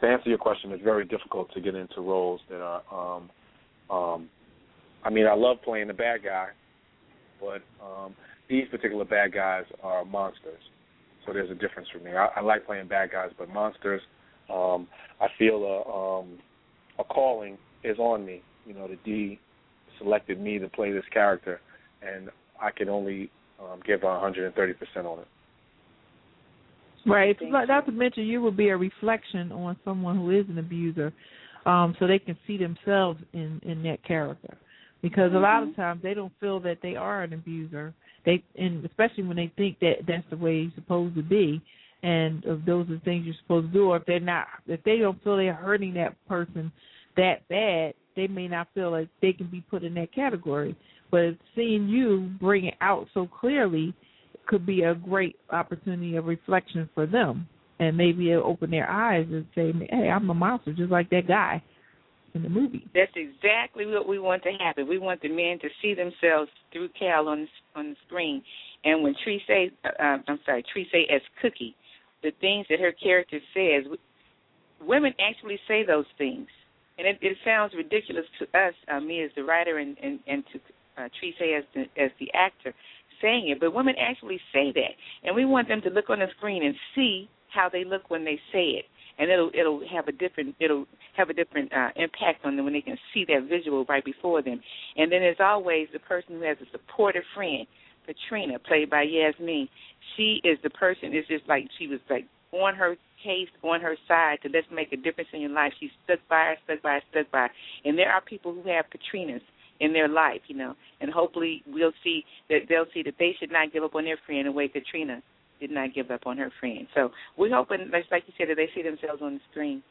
to answer your question, it's very difficult to get into roles that are. Um, um, I mean, I love playing the bad guy, but um, these particular bad guys are monsters. So there's a difference for me. I, I like playing bad guys, but monsters, um, I feel a um, a calling is on me. You know, the Dee selected me to play this character, and I can only um, give 130 percent on it. Right. Thank Not you. not to mention, you will be a reflection on someone who is an abuser, um, so they can see themselves in in that character. Because a lot Mm-hmm. of times they don't feel that they are an abuser. They and especially when they think that that's the way it's supposed to be, and if those are the things you're supposed to do, or if they're not, if they don't feel they're hurting that person that bad, they may not feel like they can be put in that category. But seeing you bring it out so clearly could be a great opportunity of reflection for them, and maybe it'll open their eyes and say, "Hey, I'm a monster, just like that guy in the movie." That's exactly what we want to happen. We want the men to see themselves through Cal on the, on the screen. And when Trise, uh, I'm sorry, say as Cookie, the things that her character says, women actually say those things, and it, it sounds ridiculous to us, uh, me as the writer, and and, and to uh, Trise as the as the actor saying it, but women actually say that, and we want them to look on the screen and see how they look when they say it, and it'll it'll have a different it'll have a different uh, impact on them when they can see that visual right before them. And then, as always, the person who has a supportive friend, Katrina, played by Yasmin, she is the person. It's just like she was like on her case, on her side to let's make a difference in your life. She's stuck by her, stuck by her, stuck by. Her. And there are people who have Katrinas in their life, you know, and hopefully we'll see that they'll see that they should not give up on their friend the way Katrina did not give up on her friend. So we're hoping, like you said, that they see themselves on the screen.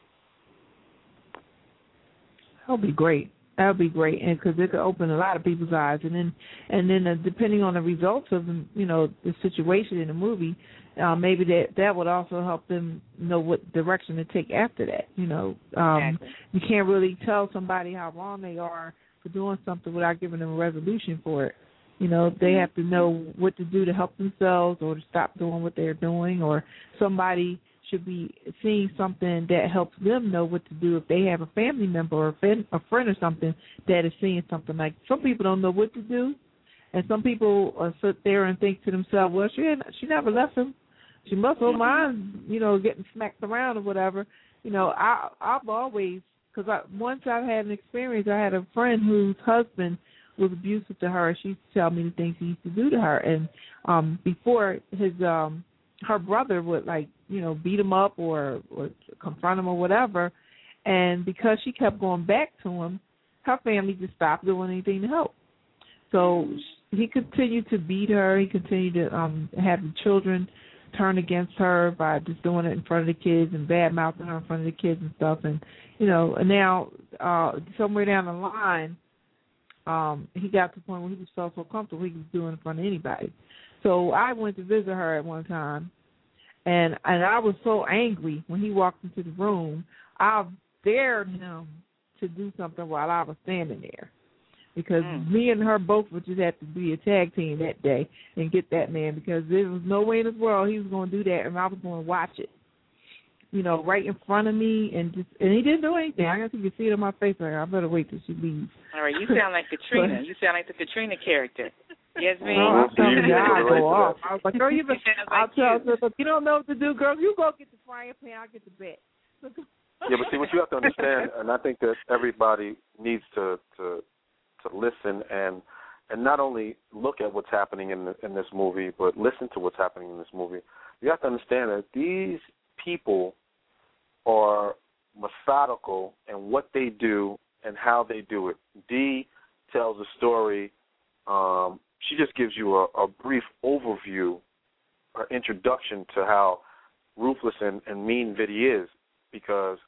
That'll be great. That'll be great, and because it could open a lot of people's eyes, and then and then uh, depending on the results of you know the situation in the movie, uh, maybe that that would also help them know what direction to take after that. You know, um, exactly. you can't really tell somebody how wrong they are for doing something without giving them a resolution for it. You know, they have to know what to do to help themselves or to stop doing what they're doing, or somebody should be seeing something that helps them know what to do if they have a family member or a friend, a friend or something that is seeing something. Like some people don't know what to do and some people uh, sit there and think to themselves well she had, she never left him. She must have mind you know getting smacked around or whatever. You know i i've always because I, once I've had an experience, I had a friend whose husband was abusive to her. She used to tell me the things he used to do to her, and um before his um her brother would like you know beat him up or or confront him or whatever, and because she kept going back to him, her family just stopped doing anything to help. So he continued to beat her. He continued to um have the children turn against her by just doing it in front of the kids and bad mouthing her in front of the kids and stuff. And you know, now uh somewhere down the line, um, he got to the point where he was so so comfortable he was doing it in front of anybody. So I went to visit her at one time, and and I was so angry when he walked into the room. I dared him to do something while I was standing there, because Mm. me and her both would just have to be a tag team that day and get that man because there was no way in this world he was going to do that and I was going to watch it. You know, right in front of me, and just and he didn't do anything. I guess you could see it on my face. Like I better wait till she leaves. All right, you sound like Katrina. you sound like the Katrina character. Yes, ma'am. I was telling You you, need to I go go right to off. I was like, girl, you. Been, Sounds I'll like tell you. her, look, you don't know what to do, girl. You go get the frying pan. I'll get the bed. Yeah, but see what you have to understand, and I think that everybody needs to to to listen and and not only look at what's happening in the, in this movie, but listen to what's happening in this movie. You have to understand that these people are methodical in what they do and how they do it. Dee tells a story. Um, she just gives you a, a brief overview or introduction to how ruthless and, and mean Vinnie is, because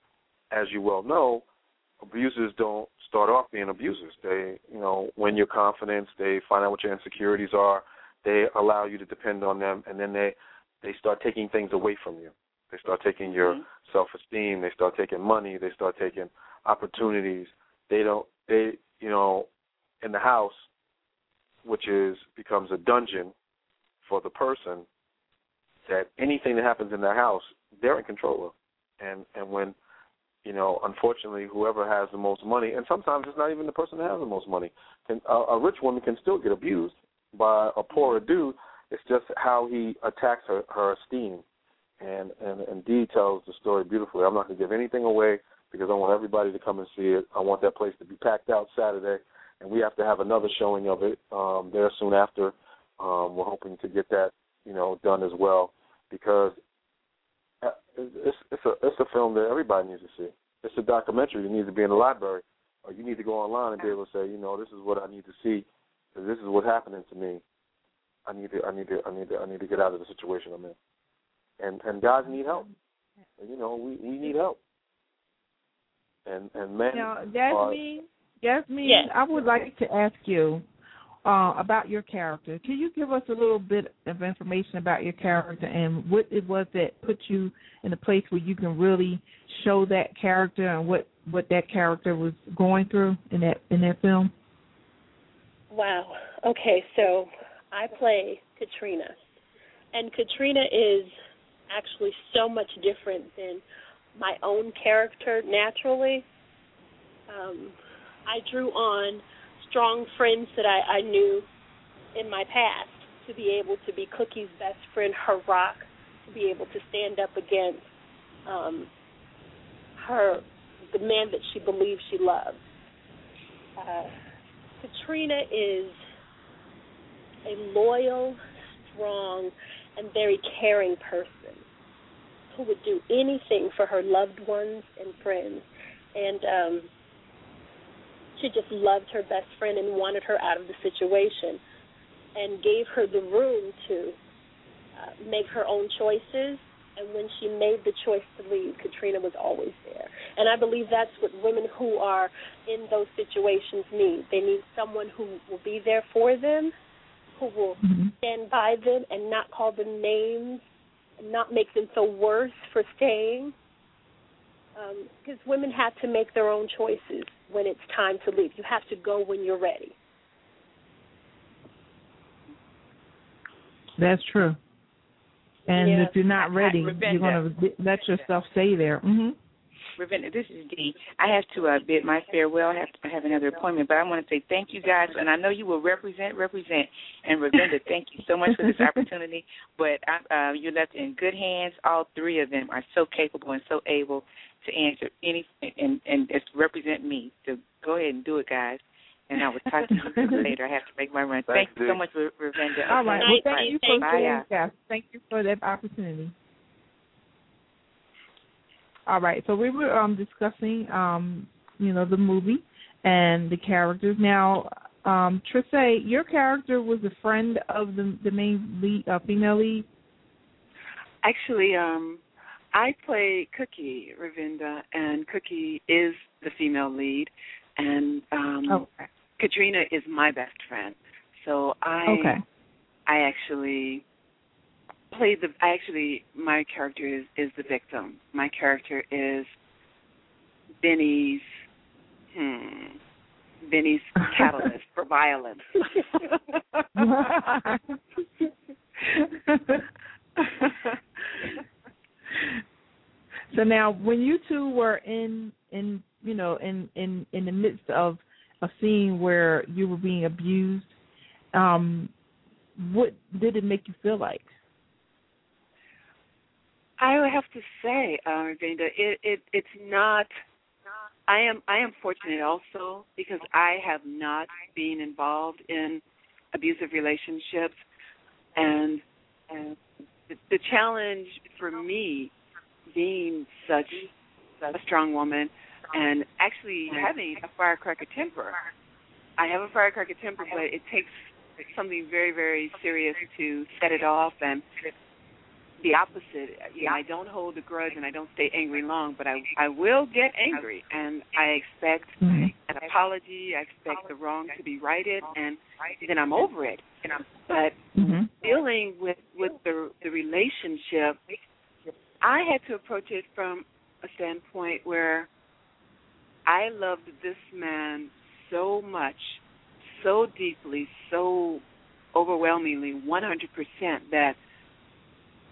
as you well know, abusers don't start off being abusers. They, you know, win your confidence. They find out what your insecurities are. They allow you to depend on them, and then they they start taking things away from you. They start taking your Mhm. self-esteem. They start taking money. They start taking opportunities. They don't. They, you know, in the house, which is becomes a dungeon for the person. That anything that happens in their house, they're in control of, and and when you know, unfortunately, whoever has the most money, and sometimes it's not even the person that has the most money. Can, a, a rich woman can still get abused by a poorer dude. It's just how he attacks her, her esteem. And and Dee tells the story beautifully. I'm not going to give anything away because I want everybody to come and see it. I want that place to be packed out Saturday, and we have to have another showing of it um, there soon after. Um, we're hoping to get that you know done as well because uh, it's it's a it's a film that everybody needs to see. It's a documentary that needs to be in the library, or you need to go online and be able to say, you know, this is what I need to see. This is what's happening to me. I need to I need to I need to I need to get out of the situation I'm in. And and guys need help. You know, we we need help. And and men Now, are Jasmine, Jasmine, Yes. I would like to ask you uh, about your character. Can you give us a little bit of information about your character and what it was that put you in a place where you can really show that character and what what that character was going through in that in that film? Wow. Okay, so I play Katrina. And Katrina is actually so much different than my own character naturally. um, I drew on strong friends that I, I knew in my past to be able to be Cookie's best friend, her rock, to be able to stand up against um, her the man that she believes she loves. Uh, Katrina is a loyal, strong, and very caring person who would do anything for her loved ones and friends. And um, she just loved her best friend and wanted her out of the situation and gave her the room to uh, make her own choices. And when she made the choice to leave, Katrina was always there. And I believe that's what women who are in those situations need. They need someone who will be there for them, who will mm-hmm. stand by them and not call them names, and not make them feel worse for staying. Because um, women have to make their own choices when it's time to leave. You have to go when you're ready. That's true. And if you're not ready, you're going to let yourself stay there. Mm-hmm. Ravinda, this is Dee. I have to uh, bid my farewell. I have to have another appointment, but I want to say thank you guys, and I know you will represent, represent. And Ravinda, thank you so much for this opportunity. But I, uh, you're left in good hands. All three of them are so capable and so able to answer any and and just represent me. So go ahead and do it, guys and I will talk to you later. I have to make my run. Thank you so much, Ravinda. All right. Well, thank you for Bye, yes, Thank you for that opportunity. All right. So we were um, discussing, um, you know, the movie and the characters. Now, um, Trise, your character was a friend of the the main lead, uh, female lead. Actually, um, I play Cookie Ravinda, and Cookie is the female lead, and um, okay. Katrina is my best friend. So I okay. I actually play the actually my character is is the victim. My character is Vinnie's hmm Vinnie's catalyst for violence. so now when you two were in in you know in in in the midst of a scene where you were being abused, um, what did it make you feel like? I would have to say, uh, Ravinda, it, it it's not. I am I am fortunate also because I have not been involved in abusive relationships, and, and the, the challenge for me, being such a strong woman, and actually having a firecracker temper. I have a firecracker temper, but it takes something very, very serious to set it off. And the opposite, you know, I don't hold a grudge and I don't stay angry long, but I I will get angry, and I expect mm-hmm. an apology. I expect the wrong to be righted, and then I'm over it. But mm-hmm. dealing with with the the relationship, I had to approach it from a standpoint where I loved this man so much, so deeply, so overwhelmingly, 100% that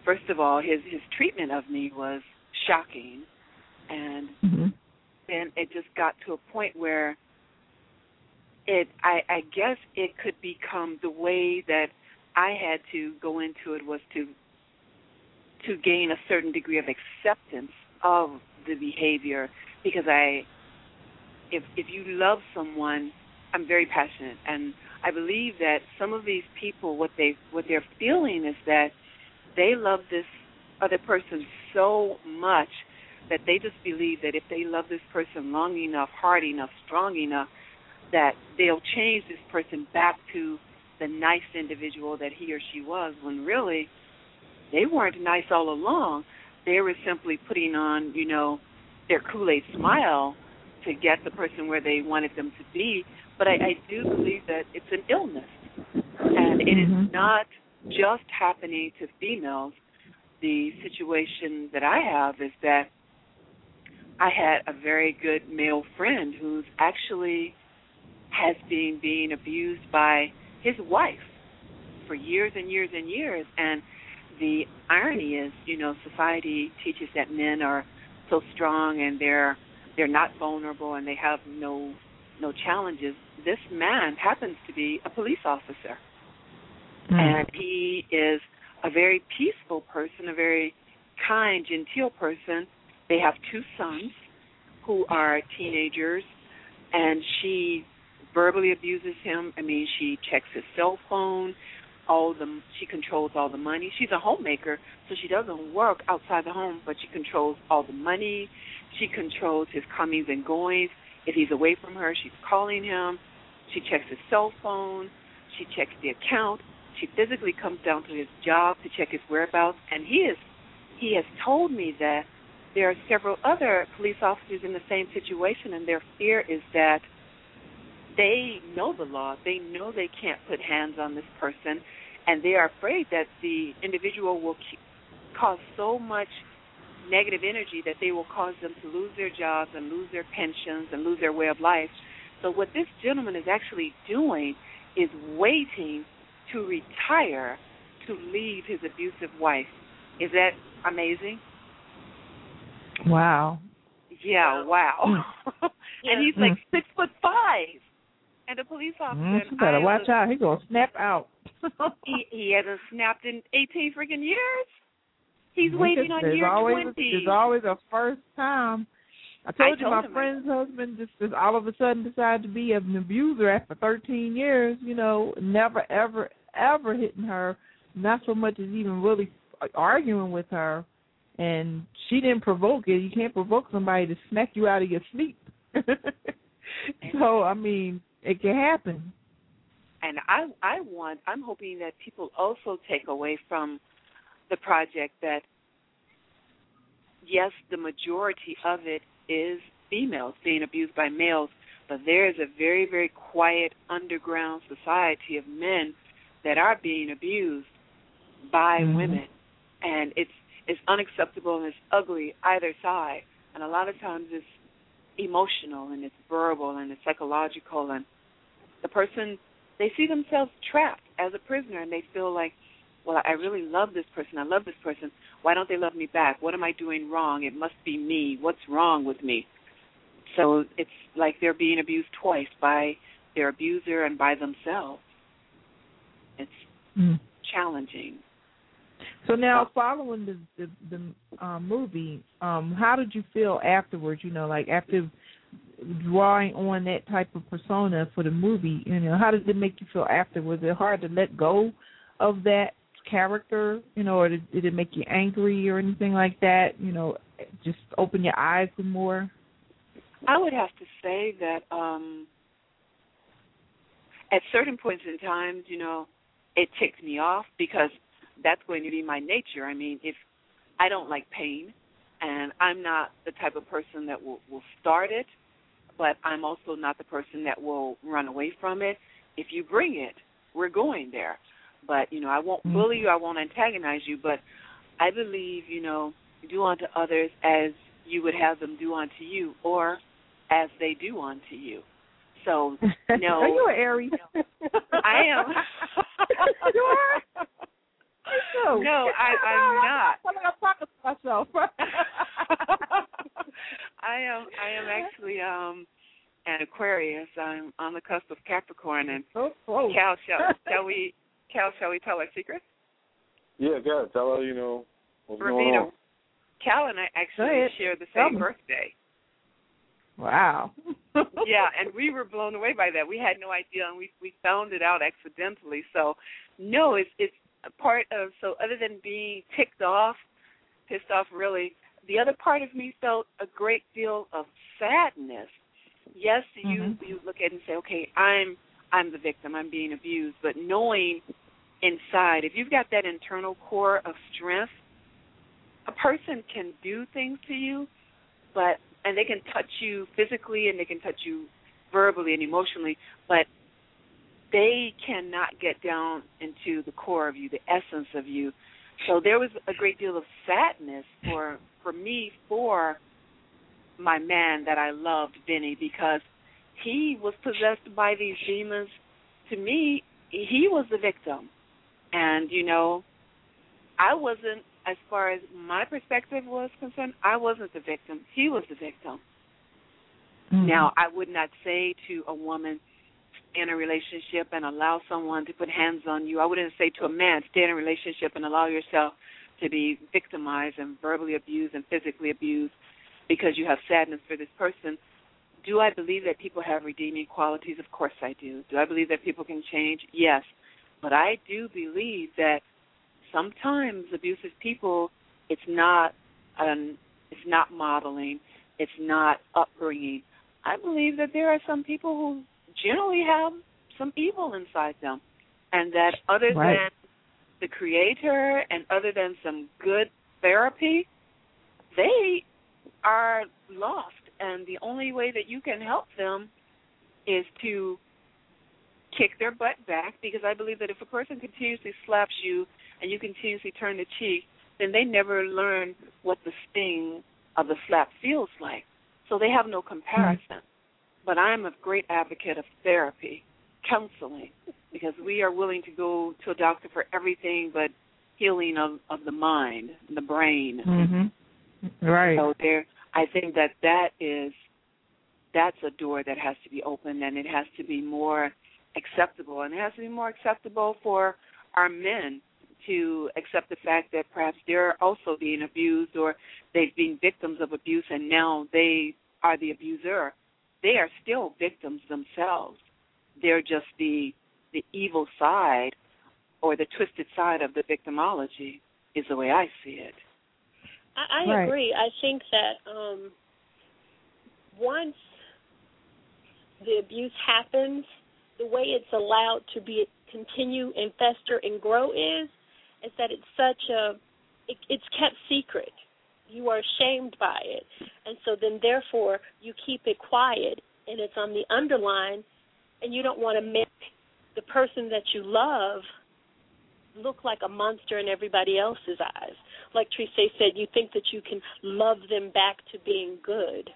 first of all, his his treatment of me was shocking, and mm-hmm. then it just got to a point where it I I guess it could become the way that I had to go into it was to to gain a certain degree of acceptance of the behavior. Because I if if you love someone, I'm very passionate, and I believe that some of these people, what they what they're feeling is that they love this other person so much that they just believe that if they love this person long enough, hard enough, strong enough, that they'll change this person back to the nice individual that he or she was. When really, they weren't nice all along. They were simply putting on, you know, their Kool Aid smile to get the person where they wanted them to be. But I, I do believe that it's an illness, and it mm-hmm. is not just happening to females. The situation that I have is that I had a very good male friend who's actually has been being abused by his wife for years and years and years and the irony is you know society teaches that men are so strong and they're they're not vulnerable and they have no no challenges. This man happens to be a police officer, Mm. and he is a very peaceful person, a very kind, genteel person. They have two sons who are teenagers, and she verbally abuses him. I mean, she checks his cell phone. All the she controls all the money. She's a homemaker, so she doesn't work outside the home, but she controls all the money. She controls his comings and goings. If he's away from her, she's calling him. She checks his cell phone. She checks the account. She physically comes down to his job to check his whereabouts, and he is he has told me that there are several other police officers in the same situation, and their fear is that they know the law. They know they can't put hands on this person, and they are afraid that the individual will cause so much negative energy that they will cause them to lose their jobs and lose their pensions and lose their way of life. So what this gentleman is actually doing is waiting to retire to leave his abusive wife. Is that amazing? Wow. Yeah, wow. and he's like Mm. six foot five. And the police officer Mm, you better watch out. He's gonna snap out. he he hasn't snapped in eighteen freaking years. He's waiting at- on there's year always a, twenty. there's always a first time. I told you told my him. friend's husband just, just all of a sudden decided to be an abuser after 13 years. You know, never ever ever hitting her, not so much as even really arguing with her, and she didn't provoke it. You can't provoke somebody to smack you out of your sleep. so I mean, it can happen. and I I want I'm hoping that people also take away from the project that yes, the majority of it is females being abused by males, but there is a very very quiet underground society of men that are being abused by Mhm. women, and it's it's unacceptable and it's ugly either side, and a lot of times it's emotional and it's verbal and it's psychological. And the person they see themselves trapped as a prisoner and they feel like well i really love this person. I love this person. Why don't they love me back? What am i doing wrong? It must be me. What's wrong with me? So it's like they're being abused twice by their abuser and by themselves it's Mm. challenging So now, following the the, the uh, movie, um, how did you feel afterwards? You know, like after drawing on that type of persona for the movie, you know, how did it make you feel after? Was it hard to let go of that character? You know, or did, did it make you angry or anything like that? You know, just open your eyes some more. I would have to say that um at certain points in times, you know, it ticks me off because that's going to be my nature. I mean, if I don't like pain and I'm not the type of person that will will start it, but I'm also not the person that will run away from it. If you bring it, we're going there. But, you know, I won't Mhm. bully you, I won't antagonize you, but I believe, you know, do unto others as you would have them do unto you or as they do unto you. So no Are you an Aries? I am you are. No, No, I, I'm not. I'm like I'm talking to myself. I am I am actually um an Aquarius. I'm on the cusp of Capricorn and so close. Cal shall shall we Cal shall we tell our secret? Yeah, go ahead. Tell her, you know, what's going on. Cal and I actually share the same birthday. Wow. yeah, and we were blown away by that. We had no idea, and we we found it out accidentally. So, no, it's it's a part of. So, other than being ticked off, pissed off, really, the other part of me felt a great deal of sadness. Yes, you Mhm. you look at it and say, okay, I'm I'm the victim, I'm being abused, but knowing inside, if you've got that internal core of strength, a person can do things to you, but and they can touch you physically and they can touch you verbally and emotionally, but they cannot get down into the core of you, the essence of you. So there was a great deal of sadness for for me for my man that I loved, Vinnie, because he was possessed by these demons. To me, he was the victim. And, you know, I wasn't as far as my perspective was concerned, I wasn't the victim. He was the victim. Mm-hmm. Now, I would not say to a woman, in a relationship and allow someone to put hands on you. I wouldn't say to a man, stay in a relationship and allow yourself to be victimized and verbally abused and physically abused because you have sadness for this person. Do I believe that people have redeeming qualities? Of course I do. Do I believe that people can change? Yes. But I do believe that sometimes abusive people it's not um it's not modeling, it's not upbringing. I believe that there are some people who generally have some evil inside them and that other Right. than the creator and other than some good therapy, they are lost and the only way that you can help them is to kick their butt back because I believe that if a person continuously slaps you and you continuously turn the cheek, then they never learn what the sting of the slap feels like. So they have no comparison. But I'm a great advocate of therapy, counseling, because we are willing to go to a doctor for everything but healing of, of the mind, the brain. Mhm. Right. So there, I think that that is that's a door that has to be opened, and it has to be more acceptable, and it has to be more acceptable for our men to accept the fact that perhaps they're also being abused or they've been victims of abuse, and now they are the abuser. They are still victims themselves. They're just the the evil side or the twisted side of the victimology is the way I see it. I, I Right. agree. I think that um, once the abuse happens, the way it's allowed to be continue and fester and grow is is that it's such a it, it's kept secret. You are ashamed by it, and so then therefore you keep it quiet, and it's on the underline, and you don't want to make the person that you love look like a monster in everybody else's eyes like Trise said, you think that you can love them back to being good,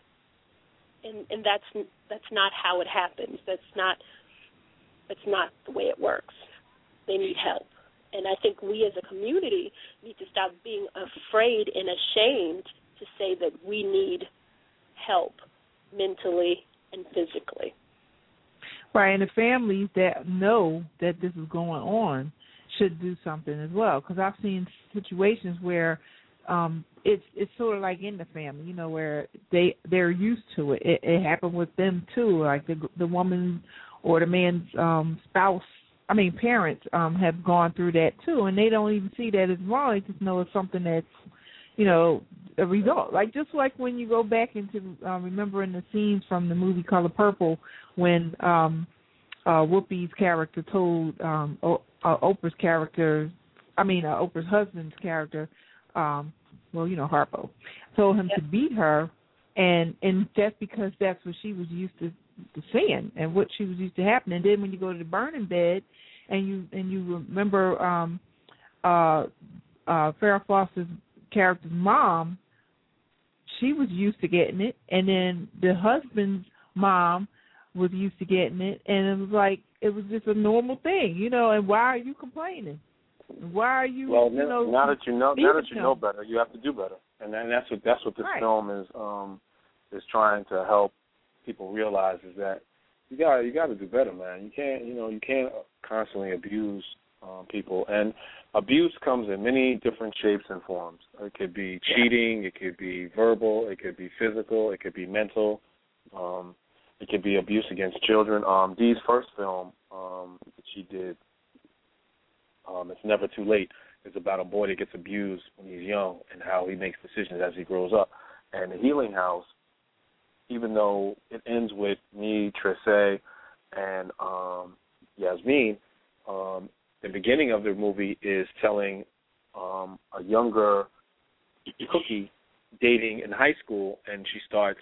and and that's that's not how it happens. That's not that's not the way it works. They need help, and I think we as a community need to stop being afraid and ashamed to say that we need help mentally and physically. Right, and the families that know that this is going on should do something as well. Because I've seen situations where um it's it's sort of like in the family, you know, where they they're used to it. It, it happened with them too. Like the the woman or the man's um spouse, I mean parents, um have gone through that too, and they don't even see that as wrong. They just know it's something that's, you know, a result. Like just like when you go back into uh, remembering the scenes from the movie Color Purple when um uh Whoopi's character told um o- uh, Oprah's character, I mean uh, Oprah's husband's character, um well you know Harpo, told him to beat her, and and just because that's what she was used to, to seeing and what she was used to happening. And then when you go to the burning bed, and you and you remember um uh uh Farrah Fawcett's character's mom, she was used to getting it, and then the husband's mom was used to getting it, and it was like it was just a normal thing, you know. And why are you complaining? Why are you? Well, you now, know, now that you know, now that you know better, you have to do better, and then that's what that's what this Right. film is um is trying to help people realize is that you got you got to do better, man. You can't you know you can't constantly abuse um, people, and abuse comes in many different shapes and forms. It could be cheating, it could be verbal, it could be physical, it could be mental. Um, it could be abuse against children. Um, Dee's first film um, that she did um, it's never too late. It's about a boy that gets abused when he's young and how he makes decisions as he grows up. And the Healing House, even though it ends with me, Trise, and um, Yasmin, um, the beginning of the movie is telling um, a younger Cookie dating in high school, and she starts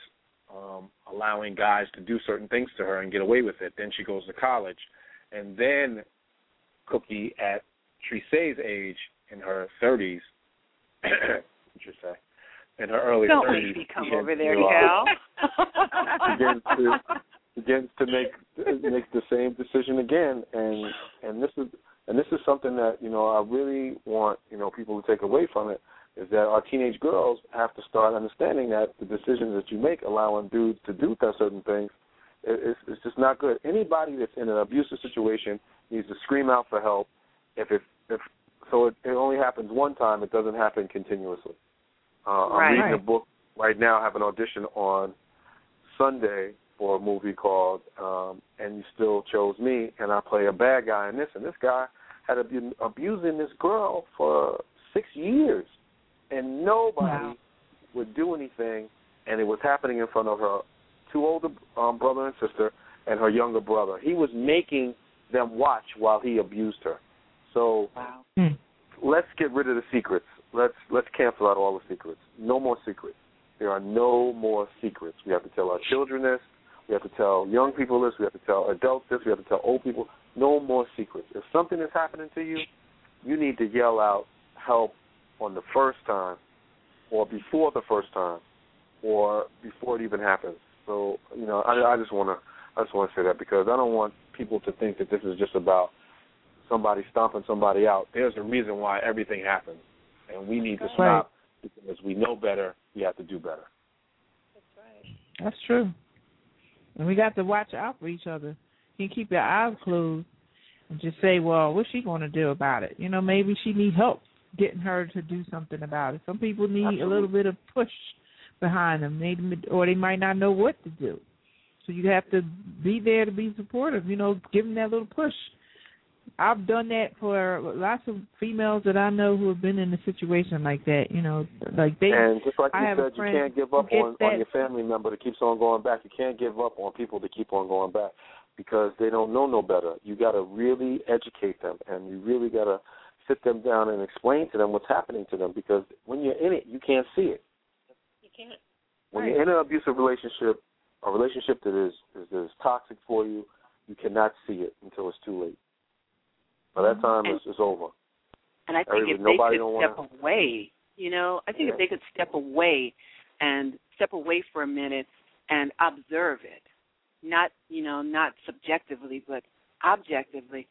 um, allowing guys to do certain things to her and get away with it. Then she goes to college, and then Cookie at Trise's age in her thirties, Trisse, in her early Don't thirties, make me come over there, to, Cal. begins to begins to make makes the same decision again, and and this is and this is something that you know I really want you know people to take away from it is that our teenage girls have to start understanding that the decisions that you make allowing dudes to do certain things it's, it's just not good. Anybody that's in an abusive situation needs to scream out for help. If it if so, it, it only happens one time. It doesn't happen continuously. Uh, right. I'm reading a book right now. I have an audition on Sunday for a movie called um, "And You Still Chose Me," and I play a bad guy in this. And this guy had been abusing this girl for six years, and nobody wow. would do anything. And it was happening in front of her two older um, brother and sister, and her younger brother. He was making them watch while he abused her. So wow. Hmm. let's get rid of the secrets. Let's let's cancel out all the secrets. No more secrets. There are no more secrets. We have to tell our children this. We have to tell young people this. We have to tell adults this. We have to tell old people. No more secrets. If something is happening to you, you need to yell out help on the first time, or before the first time, or before it even happens. So you know, I, I just want to I just want to say that because I don't want people to think that this is just about somebody stomping somebody out. There's a reason why everything happens, and we need to stop because we know better. We have to do better. That's right. That's true. And we got to watch out for each other. You keep your eyes closed and just say, "Well, what's she going to do about it?" You know, maybe she needs help getting her to do something about it. Some people need Absolutely. a little bit of push behind them, they, or they might not know what to do. So you have to be there to be supportive. You know, give them that little push. I've done that for lots of females that I know who have been in a situation like that. You know, like they. And just like I you have said, you can't give up on, that- on your family member that keeps on going back. You can't give up on people that keep on going back because they don't know no better. You got to really educate them, and you really got to sit them down and explain to them what's happening to them. Because when you're in it, you can't see it. You can't. When Right. you're in an abusive relationship, a relationship that is, is that is toxic for you, you cannot see it until it's too late. By that mm-hmm. time, And- it's, it's over. And I think Everybody- if they could step wanna- away, you know, I think Yeah. if they could step away and step away for a minute and observe it, not you know, not subjectively but objectively.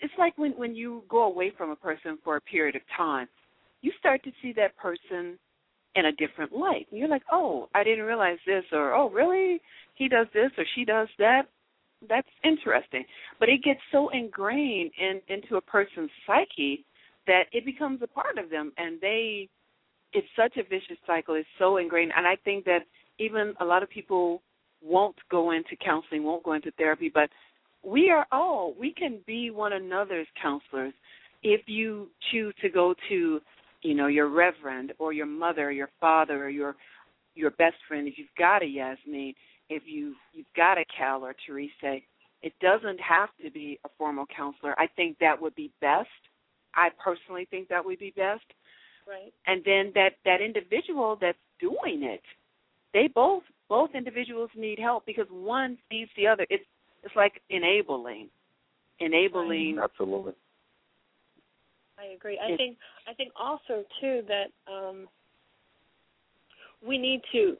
It's like when when you go away from a person for a period of time, you start to see that person in a different light. And you're like, "Oh, I didn't realize this," or "Oh, really? He does this or she does that." That's interesting. But it gets so ingrained in into a person's psyche that it becomes a part of them and they it's such a vicious cycle it's so ingrained and i think that even a lot of people won't go into counseling won't go into therapy but we are all we can be one another's counselors if you choose to go to you know your reverend or your mother or your father or your your best friend if you've got a yasmin if you you've got a cal or teresa it doesn't have to be a formal counselor i think that would be best I personally think that would be best. Right. And then that that individual that's doing it, they both both individuals need help because one feeds the other. It's it's like enabling, enabling. Absolutely. I agree. I think I think also too that um we need to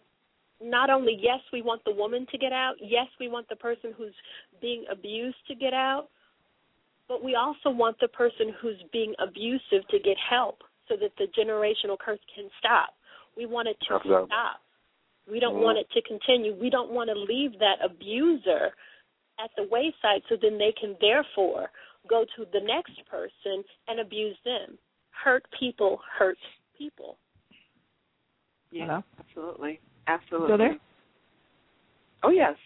not only yes we want the woman to get out, yes we want the person who's being abused to get out, but we also want the person who's being abusive to get help so that the generational curse can stop. We want it to Absolutely. stop. We don't Mhm. want it to continue. We don't want to leave that abuser at the wayside so then they can therefore go to the next person and abuse them. Hurt people hurt people. Yeah, Hello? absolutely, absolutely. Still there? Oh yes.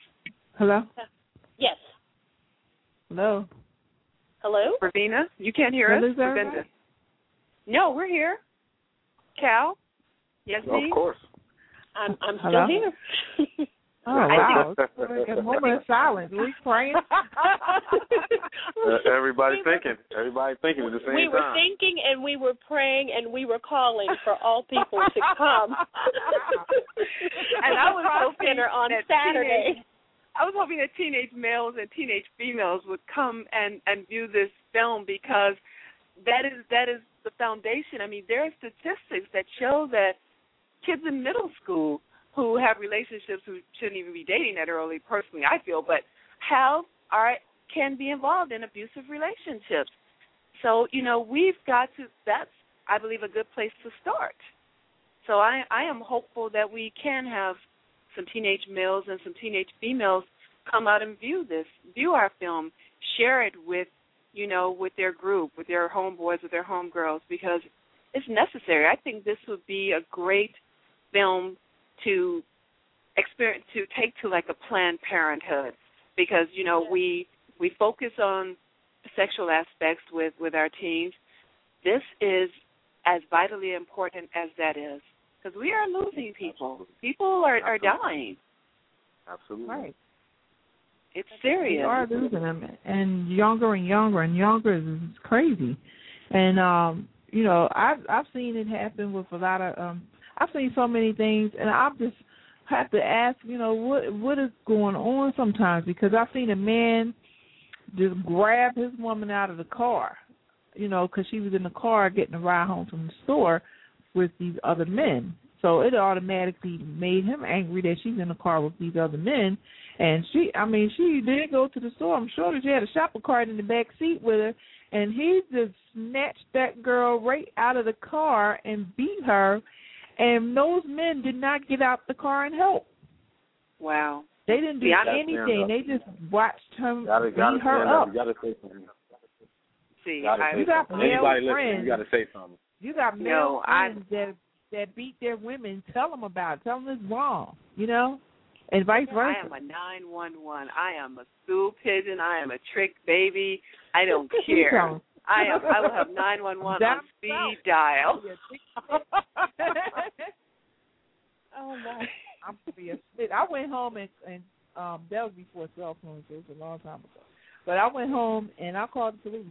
Hello? Yes. Hello? Hello? Ravina, you can't hear Hello, us. is that right? No, we're here. Cal. Yes, Of course. I'm I'm Hello? still here. Oh, I wow. It's like a moment of silence. Are we praying? Uh, everybody's thinking. everybody thinking at the same time. we were time. thinking and we were praying and we were calling for all people to come. And I was hoping dinner on Saturday. teenage- I was hoping that teenage males and teenage females would come and and view this film because that is that is the foundation. I mean, there are statistics that show that kids in middle school who have relationships who shouldn't even be dating that early, personally, I feel, but have are can be involved in abusive relationships. So you know, we've got to. That's I believe, a good place to start. So I, I am hopeful that we can have some teenage males and some teenage females come out and view this, view our film, share it with, you know, with their group, with their homeboys, with their homegirls, because it's necessary. I think this would be a great film to experience to take to like a Planned Parenthood, because you know we we focus on sexual aspects with with our teens. This is as vitally important as that is because we are losing people. People are are dying. Absolutely. Right. It's serious. We are losing them, and younger and younger and younger is crazy. And um, you know, I've I've seen it happen with a lot of um, I've seen so many things, and I just have to ask, you know, what what is going on sometimes because I've seen a man just grab his woman out of the car, you know, because she was in the car getting a ride home from the store with these other men. So it automatically made him angry that she's in the car with these other men. And she, I mean, she did go to the store. I'm sure that she had a shopping cart in the back seat with her. And he just snatched that girl right out of the car and beat her. And those men did not get out the car and help. Wow. They didn't do Yeah, anything. They just watched him Gotta, beat gotta her stand up. You gotta say something. See, Gotta I, You got something. male Anybody listening, friends. you gotta say something. You got No, male I- friends that that beat their women. Tell them about it. Tell them it's wrong. You know, and vice versa. I am a nine one one. I am a stool pigeon. I am a trick baby. I don't care. I am. I will have nine one one on speed dial. oh my! I'm gonna be a spit. I went home and and um that was before cell phones. So it was a long time ago. But I went home and I called the police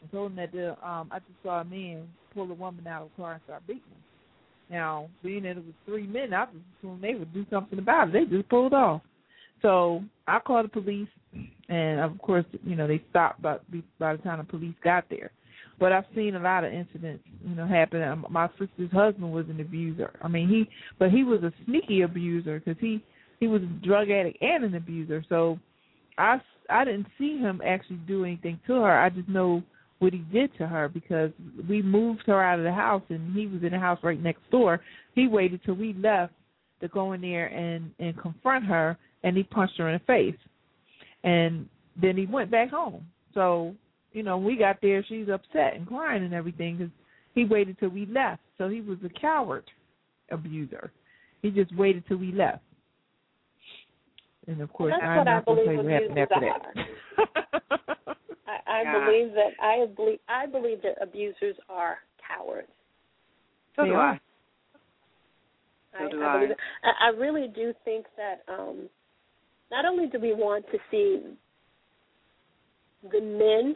and told them that the um I just saw a man pull a woman out of the car and start beating her. Now, being that it was three men, I just assumed they would do something about it. They just pulled off. So I called the police, and of course, you know they stopped by by the time the police got there. But I've seen a lot of incidents, you know, happen. Um, My sister's husband was an abuser. I mean, he, but he was a sneaky abuser because he he was a drug addict and an abuser. So I I didn't see him actually do anything to her. I just know what he did to her because we moved her out of the house and he was in the house right next door. He waited till we left to go in there and and confront her and he punched her in the face. And then he went back home. So, you know, we got there, she's upset and crying and everything cuz he waited till we left. So he was a coward abuser. He just waited till we left. And of course, That's I'm what I not going to believe tell you what happened after abusers that. I, I Yeah. believe that I believe I believe that abusers are cowards. So They do are. I. So I, do I I. I, I really do think that um, not only do we want to see the men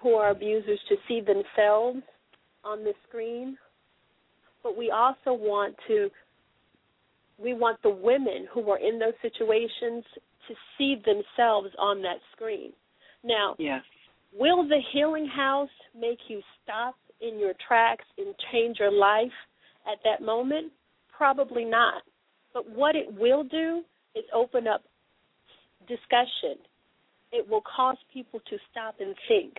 who are abusers to see themselves on the screen, but we also want to we want the women who are in those situations to see themselves on that screen. Now, Yes. Will the healing house make you stop in your tracks and change your life at that moment? Probably not. But what it will do is open up discussion. It will cause people to stop and think.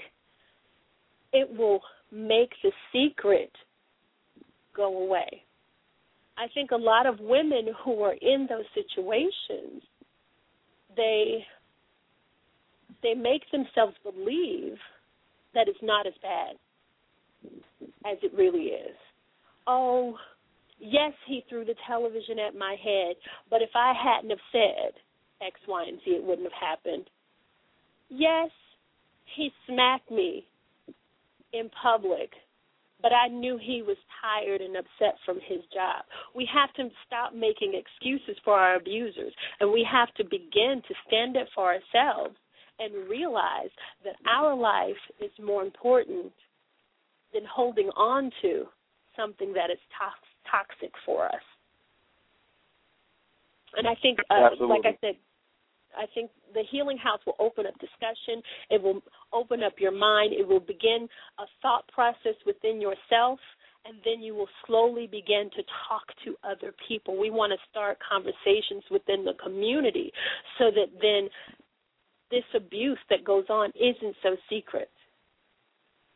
It will make the secret go away. I think a lot of women who are in those situations, they they make themselves believe that it's not as bad as it really is. Oh, yes, he threw the television at my head, but if I hadn't have said X, Y, and Z, it wouldn't have happened. Yes, he smacked me in public, but I knew he was tired and upset from his job. We have to stop making excuses for our abusers, and we have to begin to stand up for ourselves and realize that our life is more important than holding on to something that is tox- toxic for us. And I think, uh, like I said, I think the healing house will open up discussion. It will open up your mind. It will begin a thought process within yourself, and then you will slowly begin to talk to other people. We want to start conversations within the community so that then this abuse that goes on isn't so secret.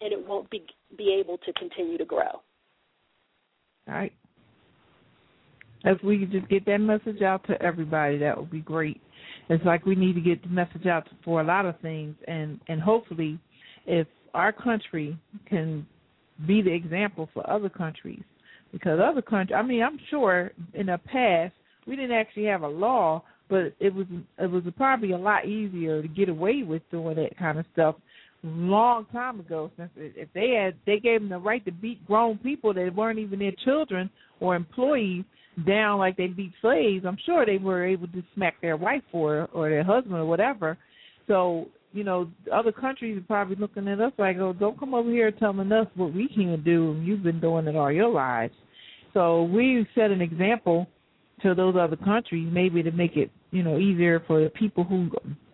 and it won't be be able to continue to grow. All right. If we could just get that message out to everybody, that would be great. It's like we need to get the message out for a lot of things, and and hopefully, if our country can be the example for other countries, because other countries, I mean, I'm sure in the past we didn't actually have a law, but it was it was probably a lot easier to get away with doing that kind of stuff long time ago. Since if they had they gave them the right to beat grown people that weren't even their children or employees down like they beat slaves, I'm sure they were able to smack their wife for or their husband or whatever. So you know, other countries are probably looking at us like, "Oh, don't come over here telling us what we can do, and you've been doing it all your lives." So we set an example to those other countries, maybe to make it you know easier for the people who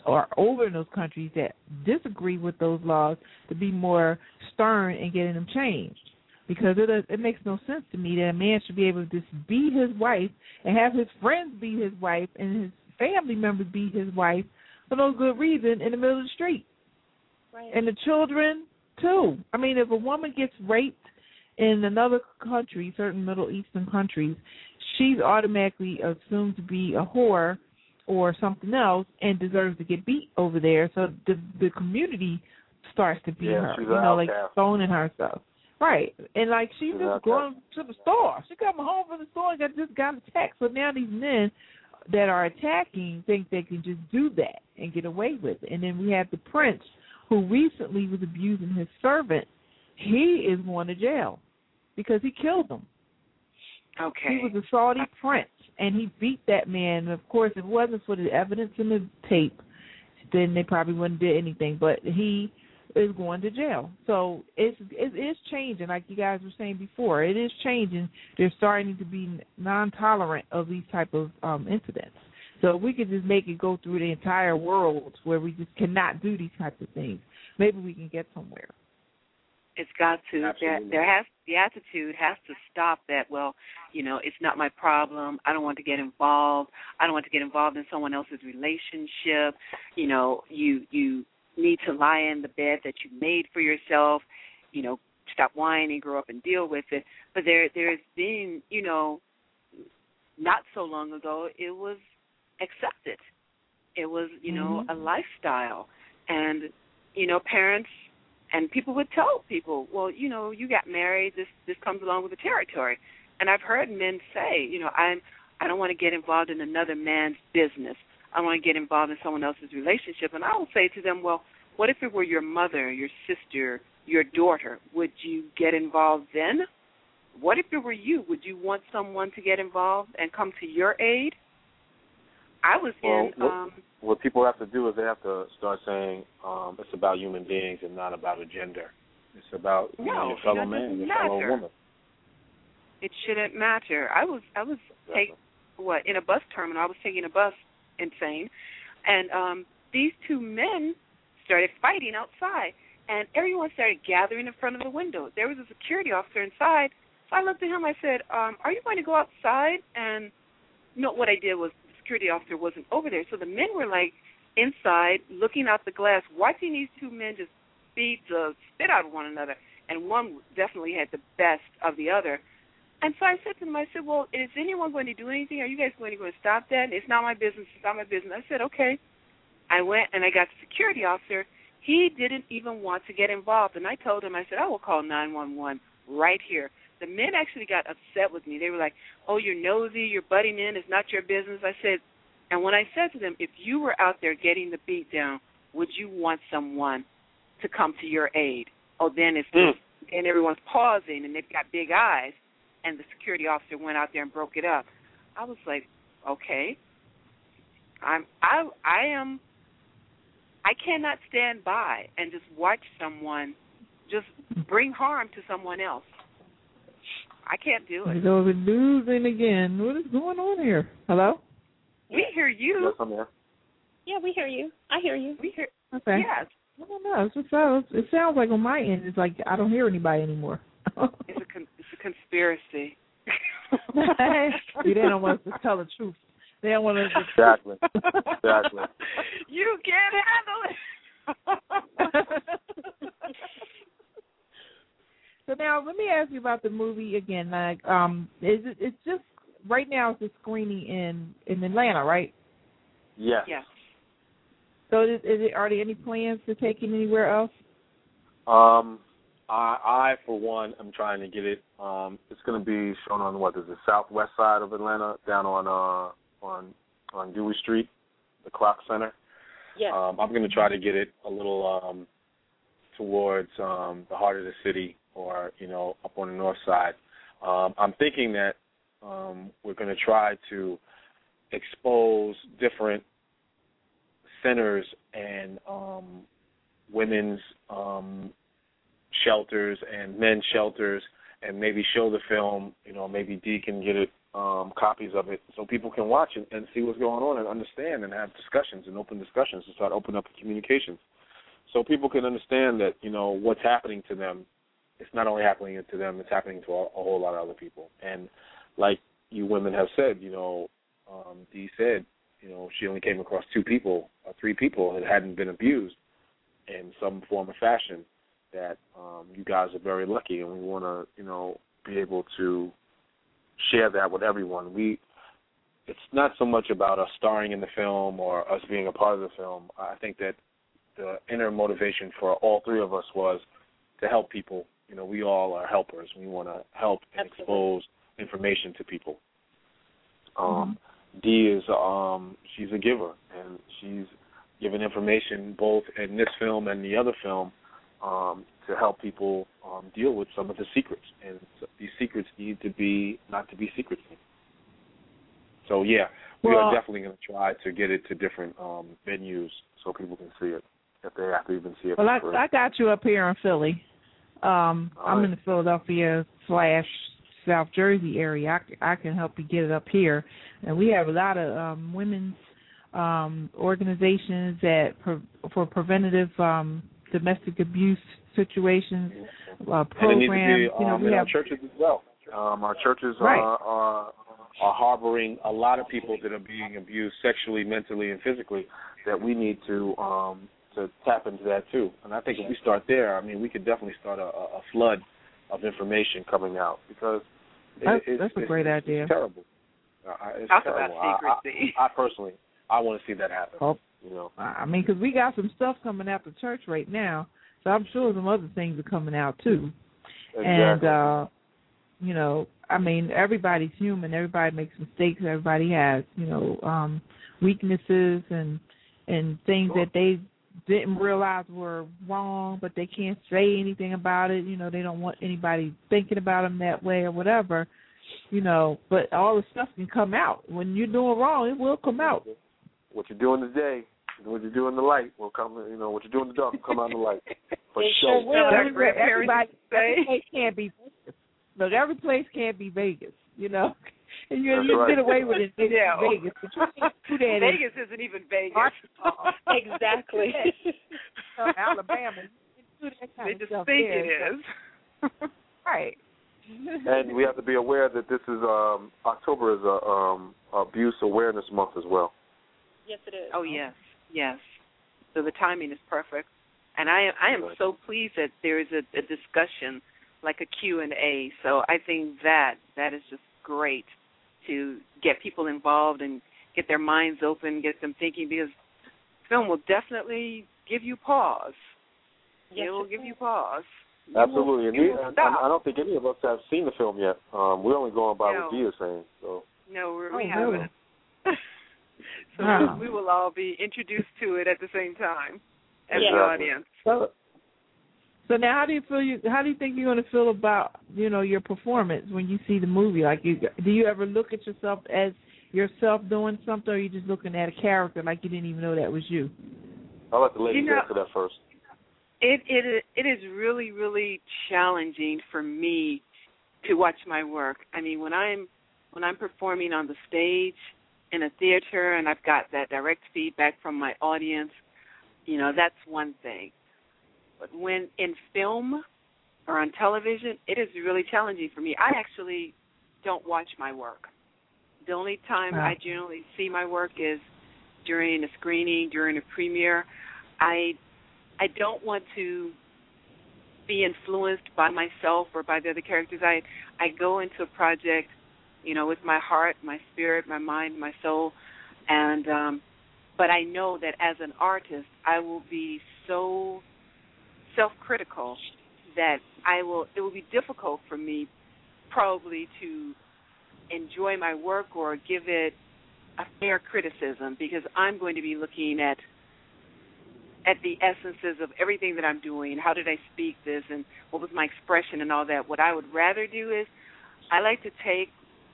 are over in those countries that disagree with those laws to be more stern in getting them changed. Because it it makes no sense to me that a man should be able to just beat his wife and have his friends be his wife and his family members be his wife for no good reason in the middle of the street. Right. And the children too. I mean, if a woman gets raped in another country, certain Middle Eastern countries, she's automatically assumed to be a whore or something else and deserves to get beat over there. So the the community starts to beat Yeah, her, you an know, like outcast. stoning herself. Right. And like she just outcast. going to the store. She coming home from the store and got just got attacked. So now these men that are attacking think they can just do that and get away with it. And then we have the prince who recently was abusing his servant. He is going to jail because he killed him. Okay. He was a Saudi prince, and he beat that man. And of course, if it wasn't for the evidence in the tape, then they probably wouldn't do anything. But he is going to jail. So it's it is changing, like you guys were saying before. It is changing. They're starting to be non-tolerant of these type of um incidents. So if we could just make it go through the entire world where we just cannot do these types of things, maybe we can get somewhere. It's got to. There, there has the attitude has to stop that. Well, you know, it's not my problem. I don't want to get involved. I don't want to get involved in someone else's relationship. You know, you you need to lie in the bed that you made for yourself. You know, stop whining, grow up and deal with it. But there there's been, you know, not so long ago it was accepted. It was, you know, Mhm. a lifestyle. And, you know, parents and people would tell people, well, you know, you got married. This this comes along with the territory. And I've heard men say, you know, I'm I don't want to get involved in another man's business. I want to get involved in someone else's relationship. And I will say to them, well, what if it were your mother, your sister, your daughter? Would you get involved then? What if it were you? Would you want someone to get involved and come to your aid? I was Well, in what- um What people have to do is they have to start saying um, it's about human beings and not about a gender. It's about you know, No, your fellow man, your fellow woman. it shouldn't matter. I was I was take what in a bus terminal. I was taking a bus, insane, and um these two men started fighting outside, and everyone started gathering in front of the window. There was a security officer inside, so I looked at him. I said, um, "Are you going to go outside?" And no, what I did was the security officer wasn't over there, so the men were like inside, looking out the glass, watching these two men just beat the spit out of one another, and one definitely had the best of the other. And so I said to them, I said, well, is anyone going to do anything? Are you guys going to go and stop that? It's not my business. It's not my business. I said, okay. I went and I got the security officer. He didn't even want to get involved. And I told him, I said, I will call 911 right here. The men actually got upset with me. They were like, oh, you're nosy. You're butting in. It's not your business. I said, and when I said to them, if you were out there getting the beat down, would you want someone to come to your aid? Oh, then it's Mm. and everyone's pausing and they've got big eyes and the security officer went out there and broke it up. I was like, okay. I'm I I am I cannot stand by and just watch someone just bring harm to someone else. I can't do it. So we're losing again. What is going on here? Hello? We hear you. Yes, I'm here. Yeah, we hear you. I hear you. We hear Okay. yes. I don't know. It just sounds. It sounds like on my end, it's like I don't hear anybody anymore. It's a con- it's a conspiracy. See, they don't want us to tell the truth. They don't want us to. Exactly. Exactly. you can't handle it. So now let me ask you about the movie again. Like, um, is it? It's just right now. It's a screening in in Atlanta, right? Yes. Yes. So is, is it? Are there any plans to take it anywhere else? Um, I, I for one, am trying to get it. Um, it's going to be shown on what is the southwest side of Atlanta, down on uh on on Dewey Street, the Clock Center. Yes. Um, I'm going to try to get it a little um towards um the heart of the city, or you know, up on the north side. Um, I'm thinking that um, we're going to try to expose different centers and um, women's um, shelters and men's shelters, and maybe show the film. You know, maybe Dee can get it um, copies of it so people can watch it and see what's going on and understand and have discussions and open discussions and start opening up communications, so people can understand that you know what's happening to them. It's not only happening to them; it's happening to a, a whole lot of other people. And like you women have said, you know, um, Dee said, you know, she only came across two people or three people that hadn't been abused in some form or fashion. That um, you guys are very lucky, and we want to, you know, be able to share that with everyone. We, it's not so much about us starring in the film or us being a part of the film. I think that the inner motivation for all three of us was to help people. You know, we all are helpers. We want to help and Absolutely. expose information to people. Um, Dee is um, she's a giver, and she's given information both in this film and the other film um, to help people um, deal with some of the secrets, and these secrets need to be not to be secrets. So yeah, we Well- are definitely going to try to get it to different um, venues so people can see it if they have to even see it. Well, I. I got you up here in Philly. Um, I'm in the Philadelphia slash South Jersey area. I can help you get it up here, and we have a lot of um, women's um, organizations that pro- for preventative um, domestic abuse situations uh, and it needs to programs. be you know, um, we in our have churches as well. Um, our churches Right. are, are are harboring a lot of people that are being abused sexually, mentally, and physically. That we need to um, to tap into that too. And I think if we start there, I mean, we could definitely start a, a flood of information coming out because it, That's- it's, that's a great it's idea. terrible. Uh, it's Talk terrible. about I- I, I personally, I want to see that happen. Oh. You know, I mean, because we got some stuff coming out the church right now, so I'm sure some other things are coming out too. And uh you know, I mean, everybody's human. Everybody makes mistakes. Everybody has, you know, um weaknesses and and things Sure. that they didn't realize were wrong, but they can't say anything about it. You know, they don't want anybody thinking about them that way or whatever. You know, but all the stuff can come out when you're doing wrong. It will come out. what you do in the day, what you do in the light will come. You know, what you do in the dark will come out in the light. For It sure. sure will. That Every- everybody, say. every place can't be Vegas. Look, every place can't be Vegas. You know, and you That's you right. get away with it in Yeah. Vegas. But you can't do that in Vegas isn't even Vegas. Arkansas, exactly. Alabama. You can do that kind they of just stuff think there. it is. Right. And we have to be aware that this is um October is a um abuse awareness month as well. yes, it is. Oh yes, yes. So the timing is perfect, and I I am so pleased that there is a, a discussion like a Q and A. So I think that that is just great to get people involved and get their minds open, get them thinking because film will definitely give you pause. Yes, it will give you pause. Absolutely, and we, and, stop. I don't think any of us have seen the film yet. Um, we're only going by No. what Dee is saying. So No, we're, Oh, haven't. so Wow. we, we will all be introduced to it at the same time as the audience. So, so now, how do you feel? You how do you think you're going to feel about you know your performance when you see the movie? Like, you do you ever look at yourself as yourself doing something, or are you just looking at a character like you didn't even know that was you? I'll let the ladies You know- answer that first. It it it is really really challenging for me to watch my work. I mean, when I'm when I'm performing on the stage in a theater and I've got that direct feedback from my audience, you know, that's one thing. But when in film or on television, it is really challenging for me. I actually don't watch my work. The only time Wow. I generally see my work is during a screening, during a premiere. I I don't want to be influenced by myself or by the other characters. I I go into a project, you know, with my heart, my spirit, my mind, my soul, and um, but I know that as an artist, I will be so self-critical that I will. It will be difficult for me, probably, to enjoy my work or give it a fair criticism because I'm going to be looking at at the essences of everything that I'm doing. How did I speak this, and what was my expression, and all that. What I would rather do is, I like to take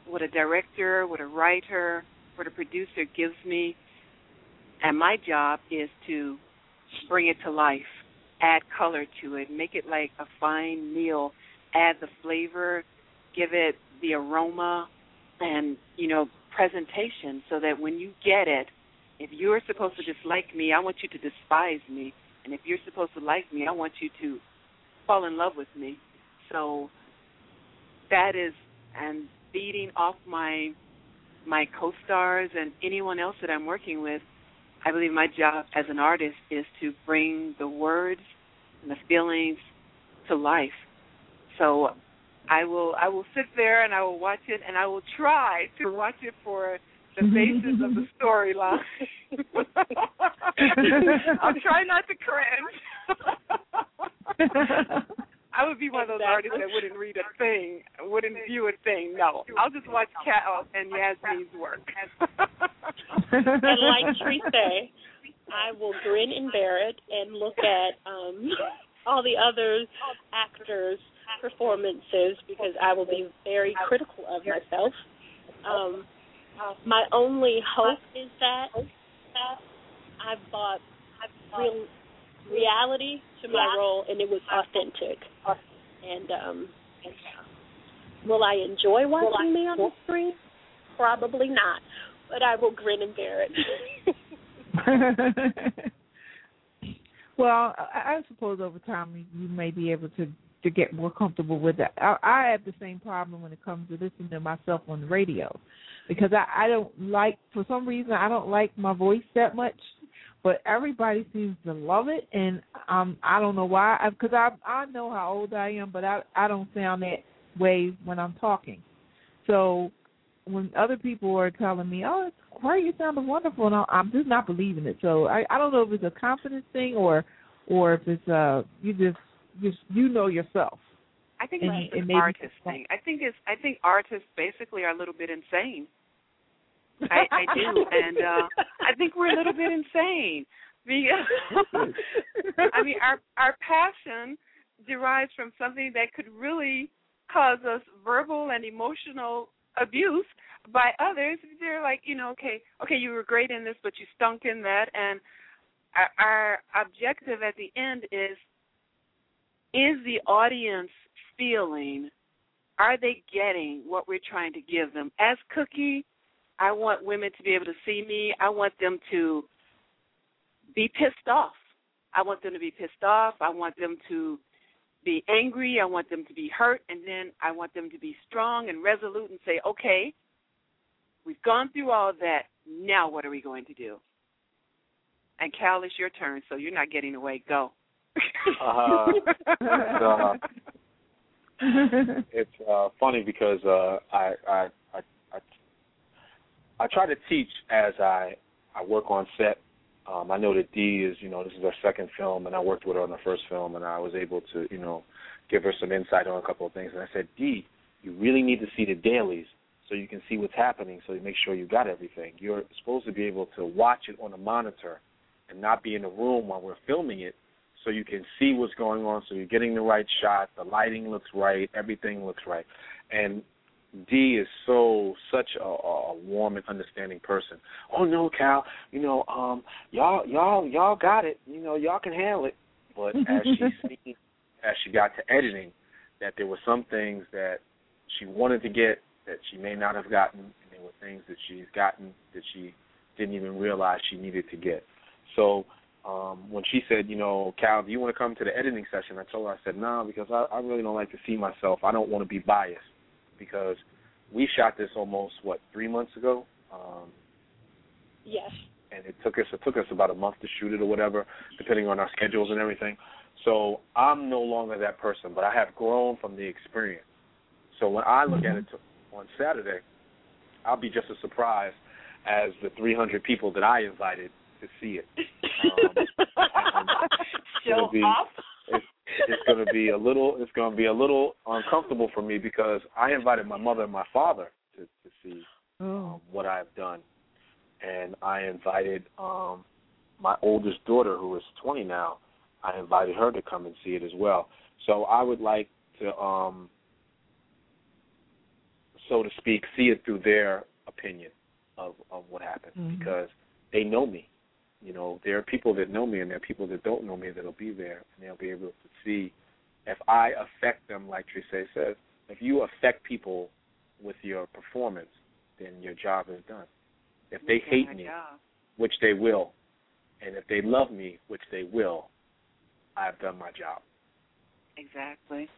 what a director, what a writer, what a producer gives me, and my job is to bring it to life, add color to it, make it like a fine meal, add the flavor, give it the aroma, and you know presentation, so that when you get it if you're supposed to dislike me, I want you to despise me. And if you're supposed to like me, I want you to fall in love with me. So that is and beating off my my co-stars and anyone else that I'm working with, I believe my job as an artist is to bring the words and the feelings to life. So I will I will sit there and I will watch it and I will try to watch it for the basis of the storyline. I'll try not to cringe. I would be one of those artists that wouldn't read a thing, wouldn't view a thing. No, I'll just watch Cal and Yasmin's work. and like Tree I will grin and bear it and look at um all the other actors' performances because I will be very critical of myself. Um, my only hope is that I brought real reality to my role, and it was authentic. And um, will I enjoy watching me on the screen? Probably not, but I will grin and bear it. well, I, I suppose over time you may be able to to get more comfortable with that. I, I have the same problem when it comes to listening to myself on the radio because I, I don't like for some reason I don't like my voice that much, but everybody seems to love it, and um I don't know why because I I know how old I am, but I I don't sound that way when I'm talking. So when other people are telling me, "Oh, it's great, you sound wonderful," and I'm just not believing it. So I I don't know if it's a confidence thing or or if it's uh you just just you know yourself. I think and, it's an artist thing. I think it's I think artists basically are a little bit insane. I, I do, and uh, I think we're a little bit insane. Because I mean, our our passion derives from something that could really cause us verbal and emotional abuse by others. They're like, you know, okay, okay, you were great in this, but you stunk in that, and our, our objective at the end is is the audience feeling are they getting what we're trying to give them as Cookie I want women to be able to see me. I want them to be pissed off. I want them to be pissed off. I want them to be angry. I want them to be hurt. And then I want them to be strong and resolute and say, okay, we've gone through all that. Now what are we going to do? And Cal, it's your turn, so you're not getting away. Go. uh, uh, it's uh, funny because uh, I, I I try to teach as I I work on set. Um, I know that Dee is, you know, this is her second film, and I worked with her on the first film, and I was able to, you know, give her some insight on a couple of things. And I said, Dee, you really need to see the dailies so you can see what's happening, so you make sure you got everything. You're supposed to be able to watch it on a monitor and not be in the room while we're filming it, so you can see what's going on, so you're getting the right shot, the lighting looks right, everything looks right. And Dee is so such a, a warm and understanding person. Oh no, Cal, you know, um, y'all, y'all, y'all got it. You know, y'all can handle it. But as she seen, as she got to editing, that there were some things that she wanted to get that she may not have gotten, and there were things that she's gotten that she didn't even realize she needed to get. So um, when she said, you know, Cal, do you want to come to the editing session? I told her, I said, no, nah, because I, I really don't like to see myself. I don't want to be biased because we shot this almost what three months ago. Um, yes. And it took us it took us about a month to shoot it or whatever, depending on our schedules and everything. So I'm no longer that person, but I have grown from the experience. So when I look at it to, on Saturday, I'll be just as surprised as the 300 people that I invited to see it. Um, Show be, off. It's, going to be a little. It's going to be a little uncomfortable for me because I invited my mother and my father to to see Oh. um, what I've done, and I invited um, my oldest daughter, who is 20 now. I invited her to come and see it as well. So I would like to, um, so to speak, see it through their opinion of of what happened Mhm. because they know me. You know, there are people that know me and there are people that don't know me that'll be there and they'll be able to see if I affect them, like Trise says. If you affect people with your performance, then your job is done. If they hate me, Yeah. which they will, and if they love me, which they will, I've done my job. Exactly.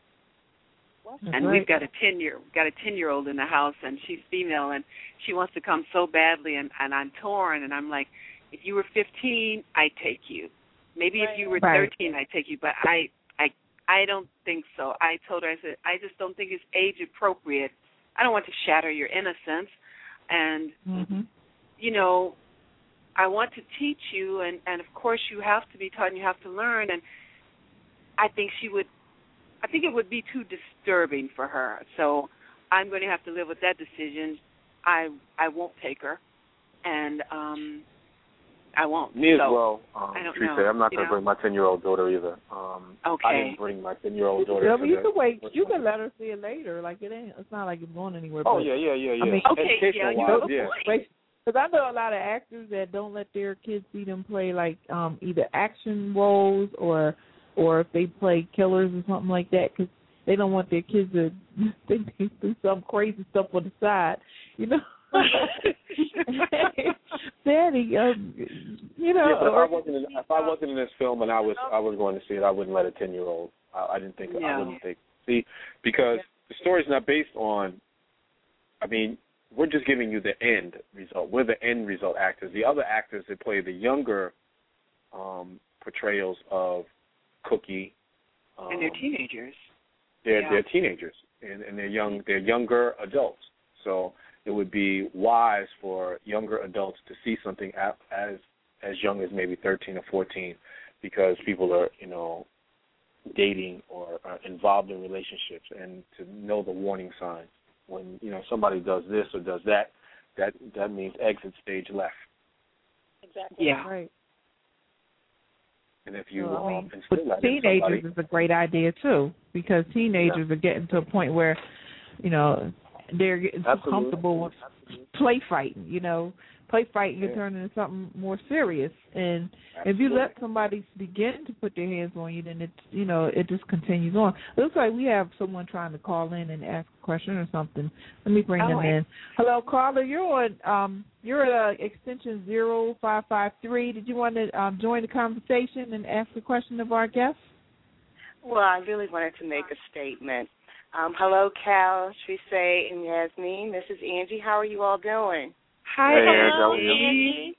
That's and right. we've got a ten year we've got a ten year old in the house and she's female and she wants to come so badly and and I'm torn and I'm like if you were 15 I'd take you maybe if you were Right. 13 I'd take you but I I I don't think so I told her I said I just don't think it's age appropriate I don't want to shatter your innocence and hmm you know, I want to teach you, and and of course you have to be taught, and you have to learn. And I think she would, I think it would be too disturbing for her. So I'm going to have to live with that decision. I I won't take her, and um, I won't. Me as so, well, um, I don't Trise. know, I'm not going to bring my 10 year old daughter either. Um, I Okay. didn't bring my 10 year old daughter. Yeah, to but you can wait. You can let her see it later. Like it ain't. It's not like it's going anywhere. Oh but- yeah, yeah, yeah, yeah. I mean- Okay, yeah, you wise, have yeah. point. Because I know a lot of actors that don't let their kids see them play like um either action roles or or if they play killers or something like that because they don't want their kids to think they do some crazy stuff on the side, you know. Daddy, um, you know, yeah, but if I wasn't in, if I wasn't in this film and I was I was going to see it, I wouldn't let a 10 year old. I, I didn't think yeah. I wouldn't think see because the story's not based on. I mean, we're just giving you the end result. We're the end result actors. The other actors that play the younger um portrayals of Cookie. Um, and they're teenagers. they're Yeah. they're teenagers and, and they're young they're younger adults so it would be wise for younger adults to see something a- as as young as maybe 13 or 14 because people are you know dating or are involved in relationships and to know the warning signs when you know somebody does this or does that that that means exit stage left Exactly. Yeah. right. and if you Well, I um, mean, instill with teenagers somebody is a great idea too because teenagers are getting to a point where you know they're getting so Absolutely. comfortable with play fighting you know. Play fighting can Yeah. turn into something more serious. And if you let somebody begin to put their hands on you then it's you know it just continues on. It looks like we have someone trying to call in and ask a question or something. Let me bring Oh, them I- in hello caller you're on um you're at uh, extension zero five five three. Did you want to um join the conversation and ask a question of our guest Well, I really wanted to make a statement. Um, hello, Cal, Trise, and Yasmin. This is Angie. How are you all doing? Hi, Hey, Angie, Angie. Angie.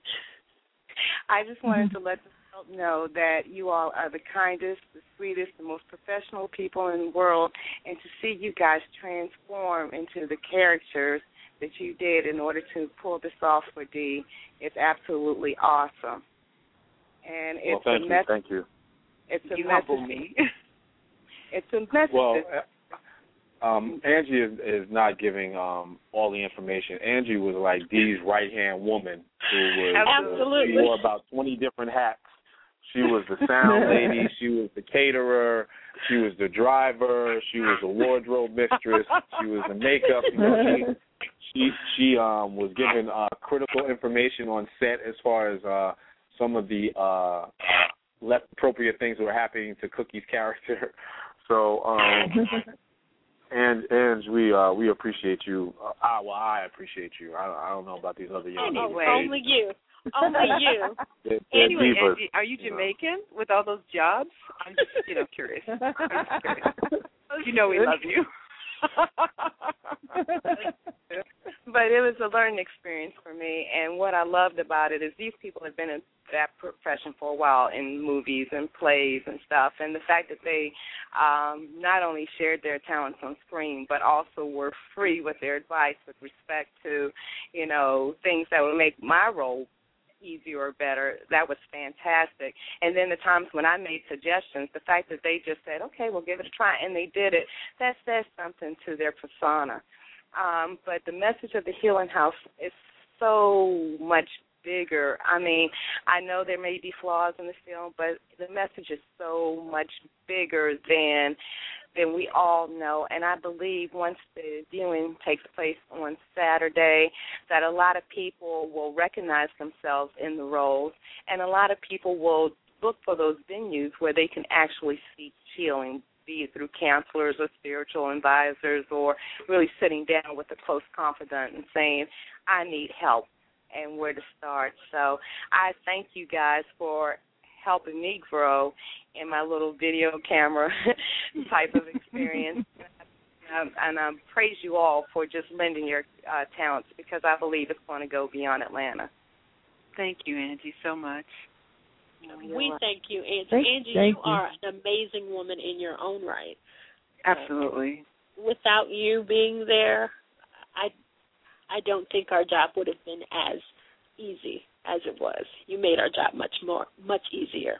I just wanted to let the world know that you all are the kindest, the sweetest, the most professional people in the world, and to see you guys transform into the characters that you did in order to pull this off for Dee is absolutely awesome. And well it's thank a you message. thank you It's a You message. me. it's a message. Well, uh, um, Angie is, is not giving um, all the information. Angie was like Dee's right hand woman who was Absolutely. she wore about twenty different hats. She was the sound lady. She was the caterer. She was the driver. She was the wardrobe mistress. She was the makeup. You know, she she she um was given uh critical information on set as far as uh some of the uh less appropriate things that were happening to Cookie's character. So um and and we uh we appreciate you. Uh, I well I appreciate you. I don't, I don't know about these other young Anyway. ladies. Only you. Only you. They're, they're Anyway, divas. Angie, are you you know. Jamaican with all those jobs? I'm just, you know, curious. I'm just curious. You know we love you. but it was a learning experience for me and what I loved about it is these people have been in that profession for a while in movies and plays and stuff, and the fact that they um, not only shared their talents on screen, but also were free with their advice with respect to, you know, things that would make my role easier or better. That was fantastic. And then the times when I made suggestions, the fact that they just said, "Okay, we'll give it a try," and they did it, that says something to their persona. Um, but the message of the Healing House is so much bigger. I mean, I know there may be flaws in the film, but the message is so much bigger than than we all know. And I believe once the viewing takes place on Saturday, that a lot of people will recognize themselves in the roles, and a lot of people will look for those venues where they can actually seek healing. Be it through counselors or spiritual advisors, or really sitting down with a close confidant and saying, I need help and where to start. So I thank you guys for helping me grow in my little video camera type of experience. Um, and I um, praise you all for just lending your uh, talents because I believe it's going to go beyond Atlanta. Thank you, Angie, so much. we thank you, Angie. Thank, Angie, thank you, you are an amazing woman in your own right. Absolutely. Without you being there, I I don't think our job would have been as easy as it was. You made our job much more much easier.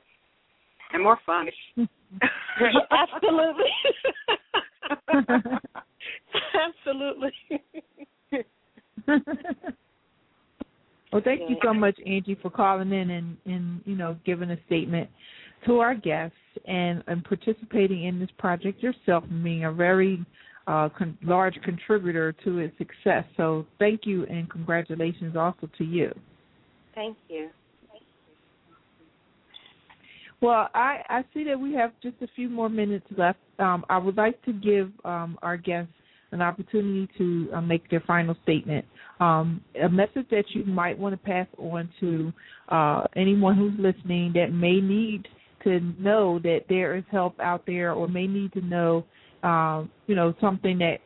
And more fun. absolutely. absolutely. well, thank you so much, Angie, for calling in and, and you know giving a statement to our guests and, and participating in this project yourself and being a very uh, con- large contributor to its success. So thank you and congratulations also to you. Thank you. Well, I, I see that we have just a few more minutes left. Um, I would like to give um, our guests an opportunity to uh, make their final statement. Um, a message that you might want to pass on to uh, anyone who's listening that may need to know that there is help out there or may need to know um, you know, something that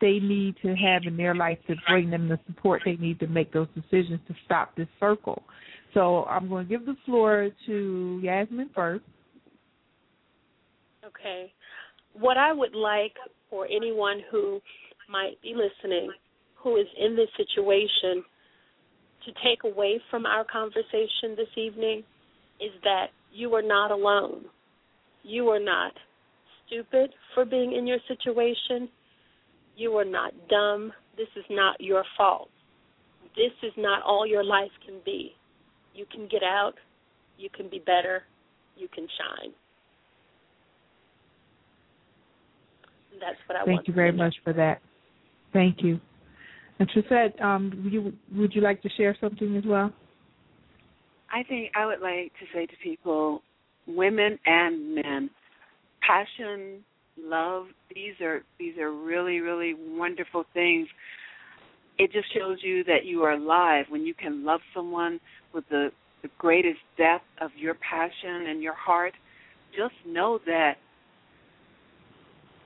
they need to have in their life to bring them the support they need to make those decisions to stop this circle. So I'm going to give the floor to Yasmin first. Okay. What I would like for anyone who might be listening who is in this situation to take away from our conversation this evening is that you are not alone. You are not stupid for being in your situation. You are not dumb. This is not your fault. This is not all your life can be. You can get out. You can be better. You can shine. That's what I Thank want. you very much for that. Thank you. And Trisette, um, you would you like to share something as well? I think I would like to say to people, women and men, passion, love, these are these are really really wonderful things. It just shows you that you are alive when you can love someone with the the greatest depth of your passion and your heart. Just know that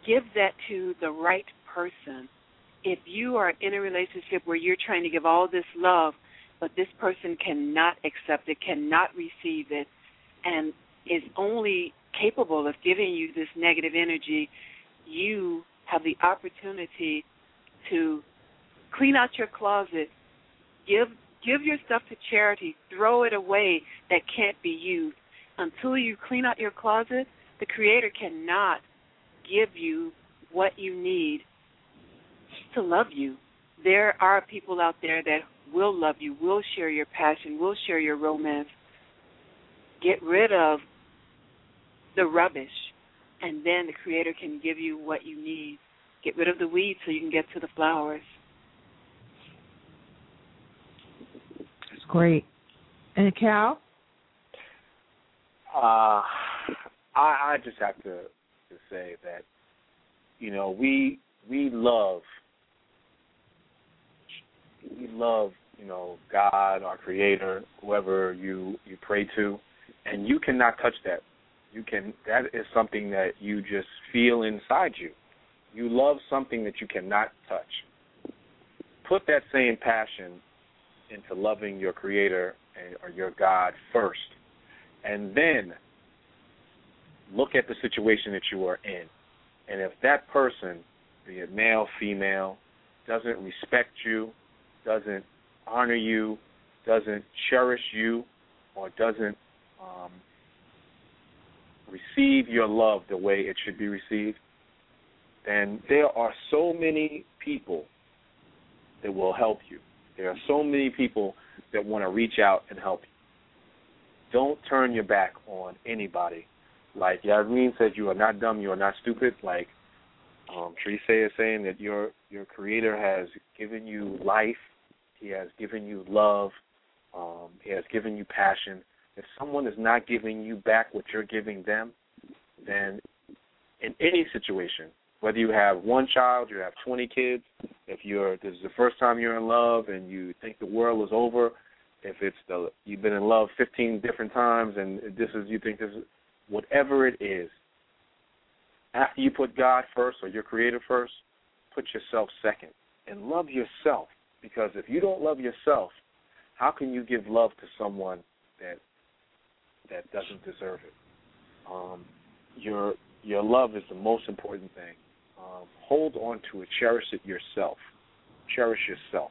give that to the right person. If you are in a relationship where you're trying to give all this love, but this person cannot accept it, cannot receive it, and is only capable of giving you this negative energy, you have the opportunity to clean out your closet, give give your stuff to charity, throw it away that can't be used. Until you clean out your closet, the creator cannot give you what you need to love you. There are people out there that will love you, will share your passion, will share your romance. Get rid of the rubbish, and then the Creator can give you what you need. Get rid of the weeds so you can get to the flowers. That's great. And Cal? Uh, I, I just have to to say that you know we we love we love you know God, our Creator, whoever you you pray to, and you cannot touch that you can that is something that you just feel inside you. You love something that you cannot touch. Put that same passion into loving your creator or your God first, and then look at the situation that you are in. And if that person, be it male, female, doesn't respect you, doesn't honor you, doesn't cherish you, or doesn't um, receive your love the way it should be received, then there are so many people that will help you. There are so many people that want to reach out and help you. Don't turn your back on anybody. Like Yasmin said, you are not dumb, you are not stupid. Like um, Teresa is saying that your your Creator has given you life. He has given you love. Um, he has given you passion. If someone is not giving you back what you're giving them, then in any situation, whether you have one child, you have 20 kids, if you're this is the first time you're in love and you think the world is over, if it's the you've been in love 15 different times and this is you think this is whatever it is, after you put God first or your creator first, put yourself second and love yourself. Because if you don't love yourself, how can you give love to someone that that doesn't deserve it? Um, your your love is the most important thing. Um, hold on to it, cherish it yourself, cherish yourself,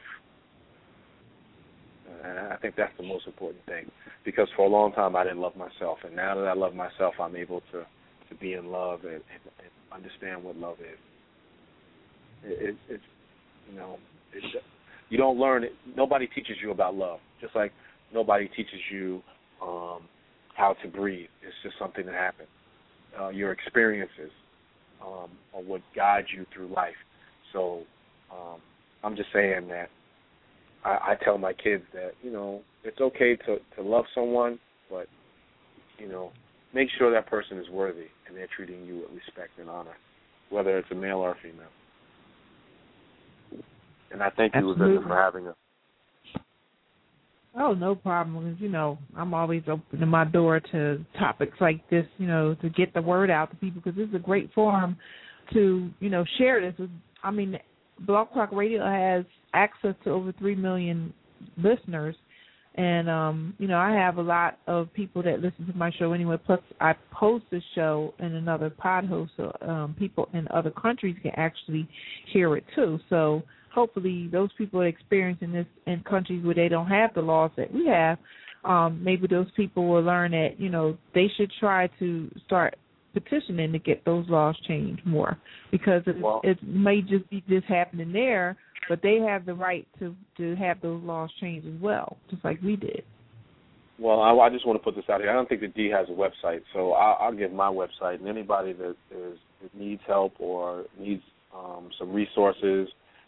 and I think that's the most important thing. Because for a long time I didn't love myself, and now that I love myself, I'm able to to be in love and, and, and understand what love is. It, it, it's you know, it's, you don't learn it. Nobody teaches you about love. Just like nobody teaches you um, how to breathe. It's just something that happens. Uh, your experiences um, are what guide you through life. So um, I'm just saying that I, I tell my kids that you know it's okay to to love someone, but you know make sure that person is worthy and they're treating you with respect and honor, whether it's a male or a female. And I thank you, Absolutely. for having us. Oh, no problem. You know, I'm always opening my door to topics like this, you know, to get the word out to people because this is a great forum to, you know, share this. I mean, Blog Talk Radio has access to over 3 million listeners. And, um, you know, I have a lot of people that listen to my show anyway. Plus, I post the show in another pod host, so um, people in other countries can actually hear it too. So, hopefully those people are experiencing this in countries where they don't have the laws that we have, um, maybe those people will learn that, you know, they should try to start petitioning to get those laws changed more because it, well, it may just be just happening there, but they have the right to to have those laws changed as well, just like we did. Well, I, I just want to put this out here. I don't think the Dee has a website, so I'll, I'll give my website, and anybody that is that needs help or needs um, some resources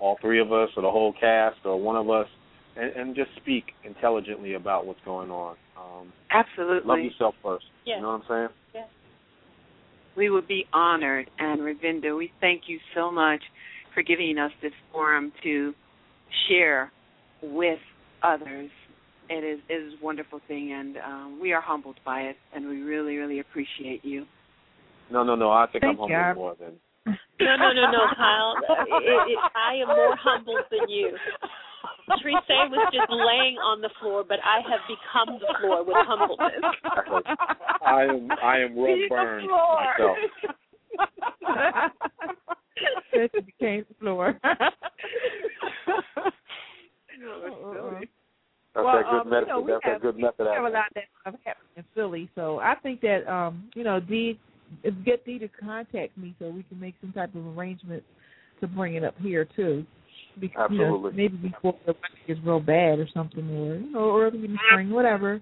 all three of us or the whole cast or one of us, and, and just speak intelligently about what's going on. Um, Absolutely. Love yourself first. Yeah. You know what I'm saying? Yeah. We would be honored, and Ravinda, we thank you so much for giving us this forum to share with others. It is it is a wonderful thing, and um, we are humbled by it, and we really, really appreciate you. No, no, no. I think Thank I'm humbled more than no, no, no, no, Kyle. It, it, I am more humble than you. Teresa was just laying on the floor, but I have become the floor with humbleness. I am I am well burned myself. She became the floor. That's well, that good um, method. You know, that's have, a good method. We have a lot that stuff happening in Philly, so I think that um, you know, Dee get thee to contact me so we can make some type of arrangement to bring it up here too. Because, Absolutely. You know, maybe before the weather gets real bad or something, or you know, early in the spring, whatever.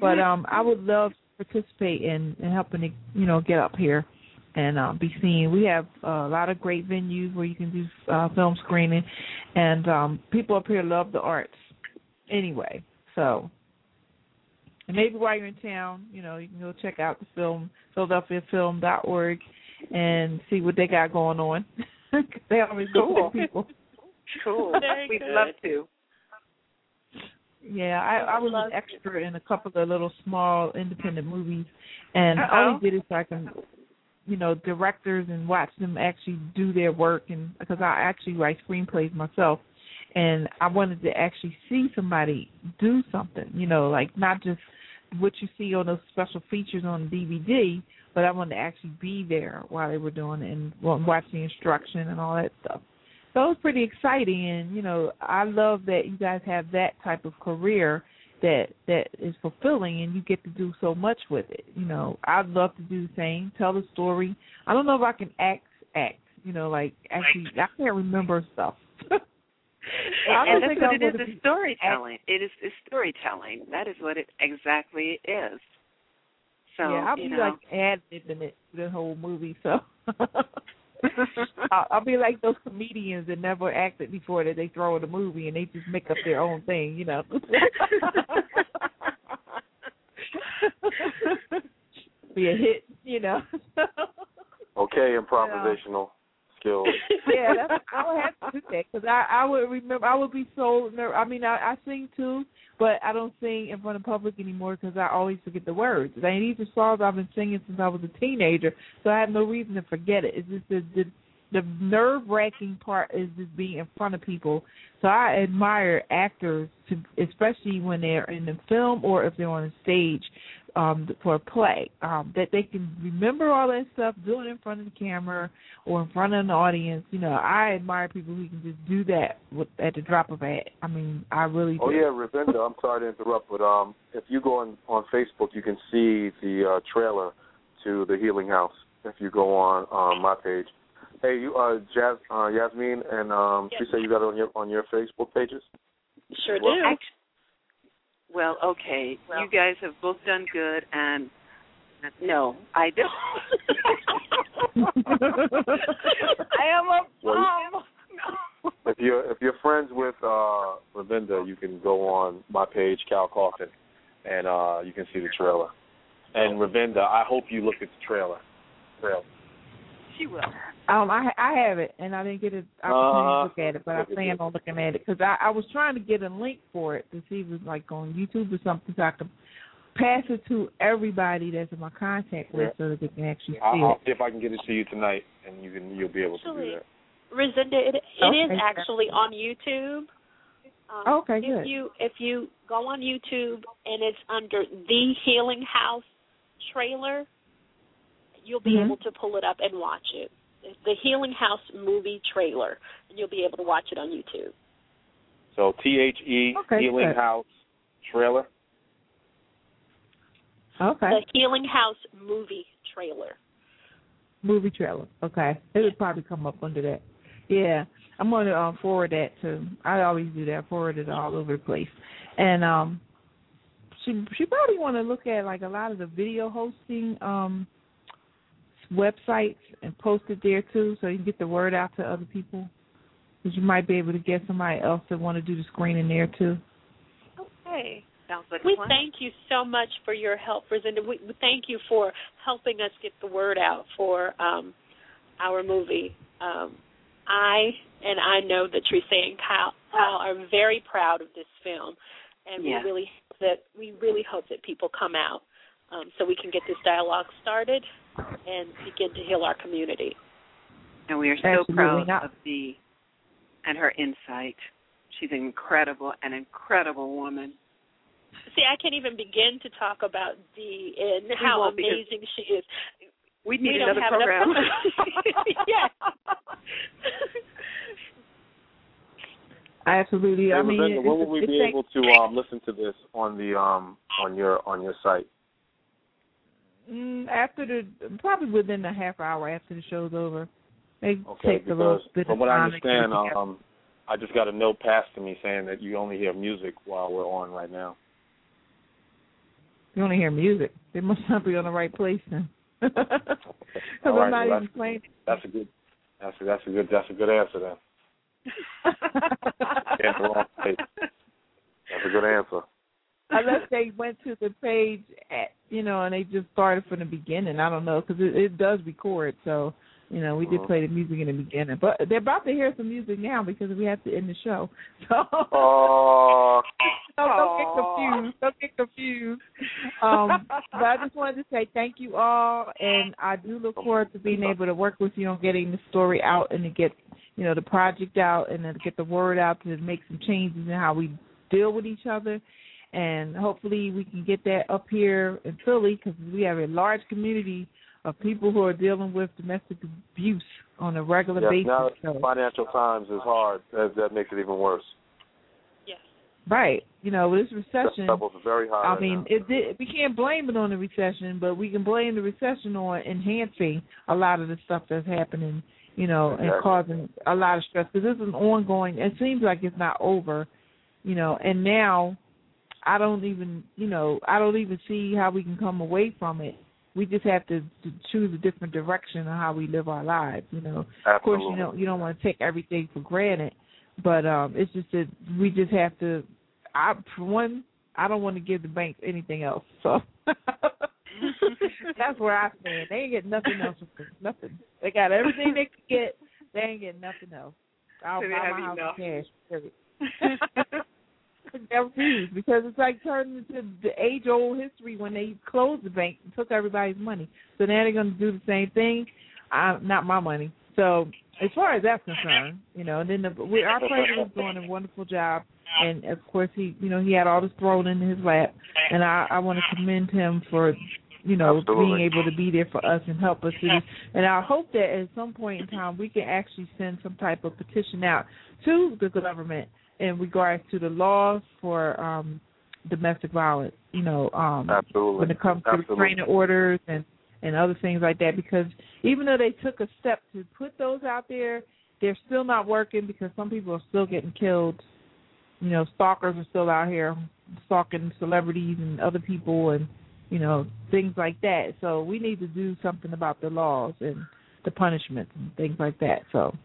But um, I would love to participate in, in helping to you know get up here and uh, be seen. We have uh, a lot of great venues where you can do uh, film screening, and um, people up here love the arts anyway. So And maybe while you're in town, you know, you can go check out the film PhiladelphiaFilm.org and see what they got going on. they always cool. go people. Cool. Very We'd good. love to. Yeah, I, I was an extra in a couple of little small independent movies, and I Uh-oh. only did it so I can, you know, directors and watch them actually do their work, and because I actually write screenplays myself, and I wanted to actually see somebody do something, you know, like not just what you see on those special features on DVD, but I wanted to actually be there while they were doing it and watch the instruction and all that stuff. So it was pretty exciting, and you know, I love that you guys have that type of career that that is fulfilling, and you get to do so much with it. You know, I'd love to do the same, tell the story. I don't know if I can act act. You know, like actually, I can't remember stuff. I And, and that's what I it is, is storytelling. It is is storytelling. That is what it exactly is. So, yeah, I'll be know. like ad libbing it the whole movie. So I'll, I'll be like those comedians that never acted before that they throw in a movie and they just make up their own thing. You know. be a hit, you know. Okay, improvisational skills. yeah, that's, I would have to do that because I I would remember I would be so nervous. I mean, I, I sing too, but I don't sing in front of public anymore because I always forget the words. And these are songs I've been singing since I was a teenager, so I have no reason to forget it. It's just the the, the nerve wracking part is just being in front of people. So I admire actors, to, especially when they're in the film or if they're on a stage um for a play um that they can remember all that stuff do it in front of the camera or in front of an audience you know i admire people who can just do that with at the drop of a hat i mean i really do Oh yeah, Ravinda, I'm sorry to interrupt, but um, if you go on on Facebook, you can see the uh, trailer to the Healing House. If you go on um, my page, hey, you uh, Jazz, uh, Yasmin, and um, she said you got it on your on your Facebook pages. Sure Well, do. Act- well, okay. you guys have both done good, and no, I don't. I am a Well, bum. If you're if you're friends with uh, Ravinda, you can go on my page, Cal Coffin, and uh, you can see the trailer. And Ravinda, I hope you look at the trailer. Trailer. She will. um i i have it and i didn't get an opportunity Uh-huh. to look at it but i plan on looking at it because i i was trying to get a link for it to see if it was like on youtube or something so i could pass it to everybody that's in my contact list so that they can actually see I'll, it I'll see if I can get it to you tonight, and you can you'll be able to do Actually, that. Resenda, it, it is Okay. actually on YouTube. Um, Okay, if good. you if you go on YouTube and it's under the Healing House trailer, you'll be Mhm. able to pull it up and watch it. It's the Healing House movie trailer, and you'll be able to watch it on YouTube. So T H E Okay, Healing good. House trailer. okay The Healing House movie trailer. movie trailer. Okay, it would probably come up under that. Yeah, I'm going to um, forward that to. I always do that. Forward it all over the place, and um, she she probably want to look at like a lot of the video hosting um websites and post it there too, so you can get the word out to other people. Because you might be able to get somebody else that want to do the screening there too. Okay. Sounds like We thank you so much for your help, Resenda. We, we thank you for helping us get the word out for um, our movie. Um, I and I know that Teresa and Kyle, Kyle are very proud of this film, and Yeah. we really that we really hope that people come out um, so we can get this dialogue started and begin to heal our community. And we are so Absolutely proud not. of the and her insight. She's an incredible, an incredible woman. See, I can't even begin to talk about Dee and how amazing she is. We need we don't another have program. enough yes. Absolutely. Hey, I mean, Ravinda, when will we be able to um, listen to this on the um on your on your site? Mm, after the probably within a half hour after the show's over. They Okay, take a little bit from of what I time to get understand, um, I just got a note passed to me saying that you only hear music while we're on right now. you only hear music. They must not be on the right place then. Because All right, I'm not well, even playing. That's a good. That's a, that's a good. That's a good answer then. Yeah, the wrong place. That's a good answer. Unless they went to the page at you know and they just started from the beginning. I don't know because it, it does record. So you know we did Mhm. play the music in the beginning, but they're about to hear some music now because we have to end the show. So Oh, don't, don't get confused. Don't get confused. Um, but I just wanted to say thank you all, and I do look forward to being able to work with you on getting the story out and to get you know the project out and then to get the word out to make some changes in how we deal with each other. And hopefully we can get that up here in Philly because we have a large community of people who are dealing with domestic abuse on a regular yes, basis. now So- financial times is hard. That, that makes it even worse. Yes. Right. You know, with this recession, levels are very high. I right mean, now. it did, we can't blame it on the recession, but we can blame the recession on enhancing a lot of the stuff that's happening, you know, and causing a lot of stress. Because this is an ongoing. It seems like it's not over, you know. And now, I don't even, you know, I don't even see how we can come away from it. We just have to, to choose a different direction on how we live our lives, you know. Of course, you Absolutely. know, you don't want to take everything for granted, but um it's just that we just have to. I, for one, I don't want to give the banks anything else, so that's where I stand. They ain't getting nothing else. Nothing. They got everything they could get. They ain't getting nothing else. I'll So buy have my house enough. in cash. I refuse because it's like turning into the age old history when they closed the bank and took everybody's money. So now they're going to do the same thing. I, not my money. So as far as that's concerned, you know, and then the, we, our president's doing a wonderful job, and of course he, you know, he had all this thrown in his lap, and I, I want to commend him for, you know, Absolutely. being able to be there for us and help us. through this. And I hope that at some point in time we can actually send some type of petition out to the government in regards to the laws for um domestic violence. You know, um Absolutely. when it comes to Absolutely. restraining orders and and other things like that because even though they took a step to put those out there, they're still not working because some people are still getting killed. You know, stalkers are still out here stalking celebrities and other people and you know, things like that. So we need to do something about the laws and the punishments and things like that. So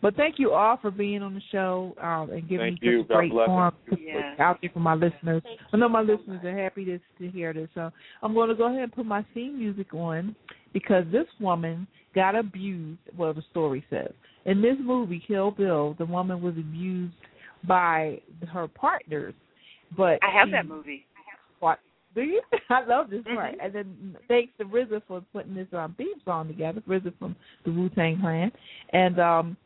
but thank you all for being on the show um, and giving Thank me you. such a God great bless. forum to put Yeah. out there for my listeners. Thank I know you my so listeners are happy to to hear this. So I'm going to go ahead and put my theme music on because this woman got abused. Well, the story says in this movie Kill Bill, the woman was abused by her partners. But I have she that movie. What? Do you? I love this part. Mhm. And then thanks to RZA for putting this um, theme song together. RZA from the Wu Tang Clan, and um,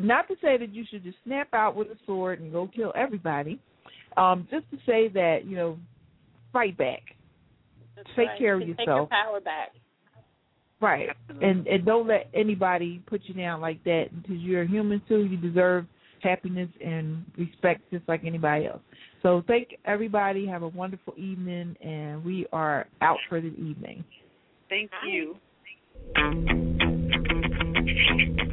not to say that you should just snap out with a sword and go kill everybody. Um, just to say that you know, fight back, That's Take right. care of yourself, Take your yourself. power back. right? And and don't let anybody put you down like that because you're a human too. You deserve happiness and respect just like anybody else. So thank everybody. Have a wonderful evening, and we are out for the evening. Thank you. Bye.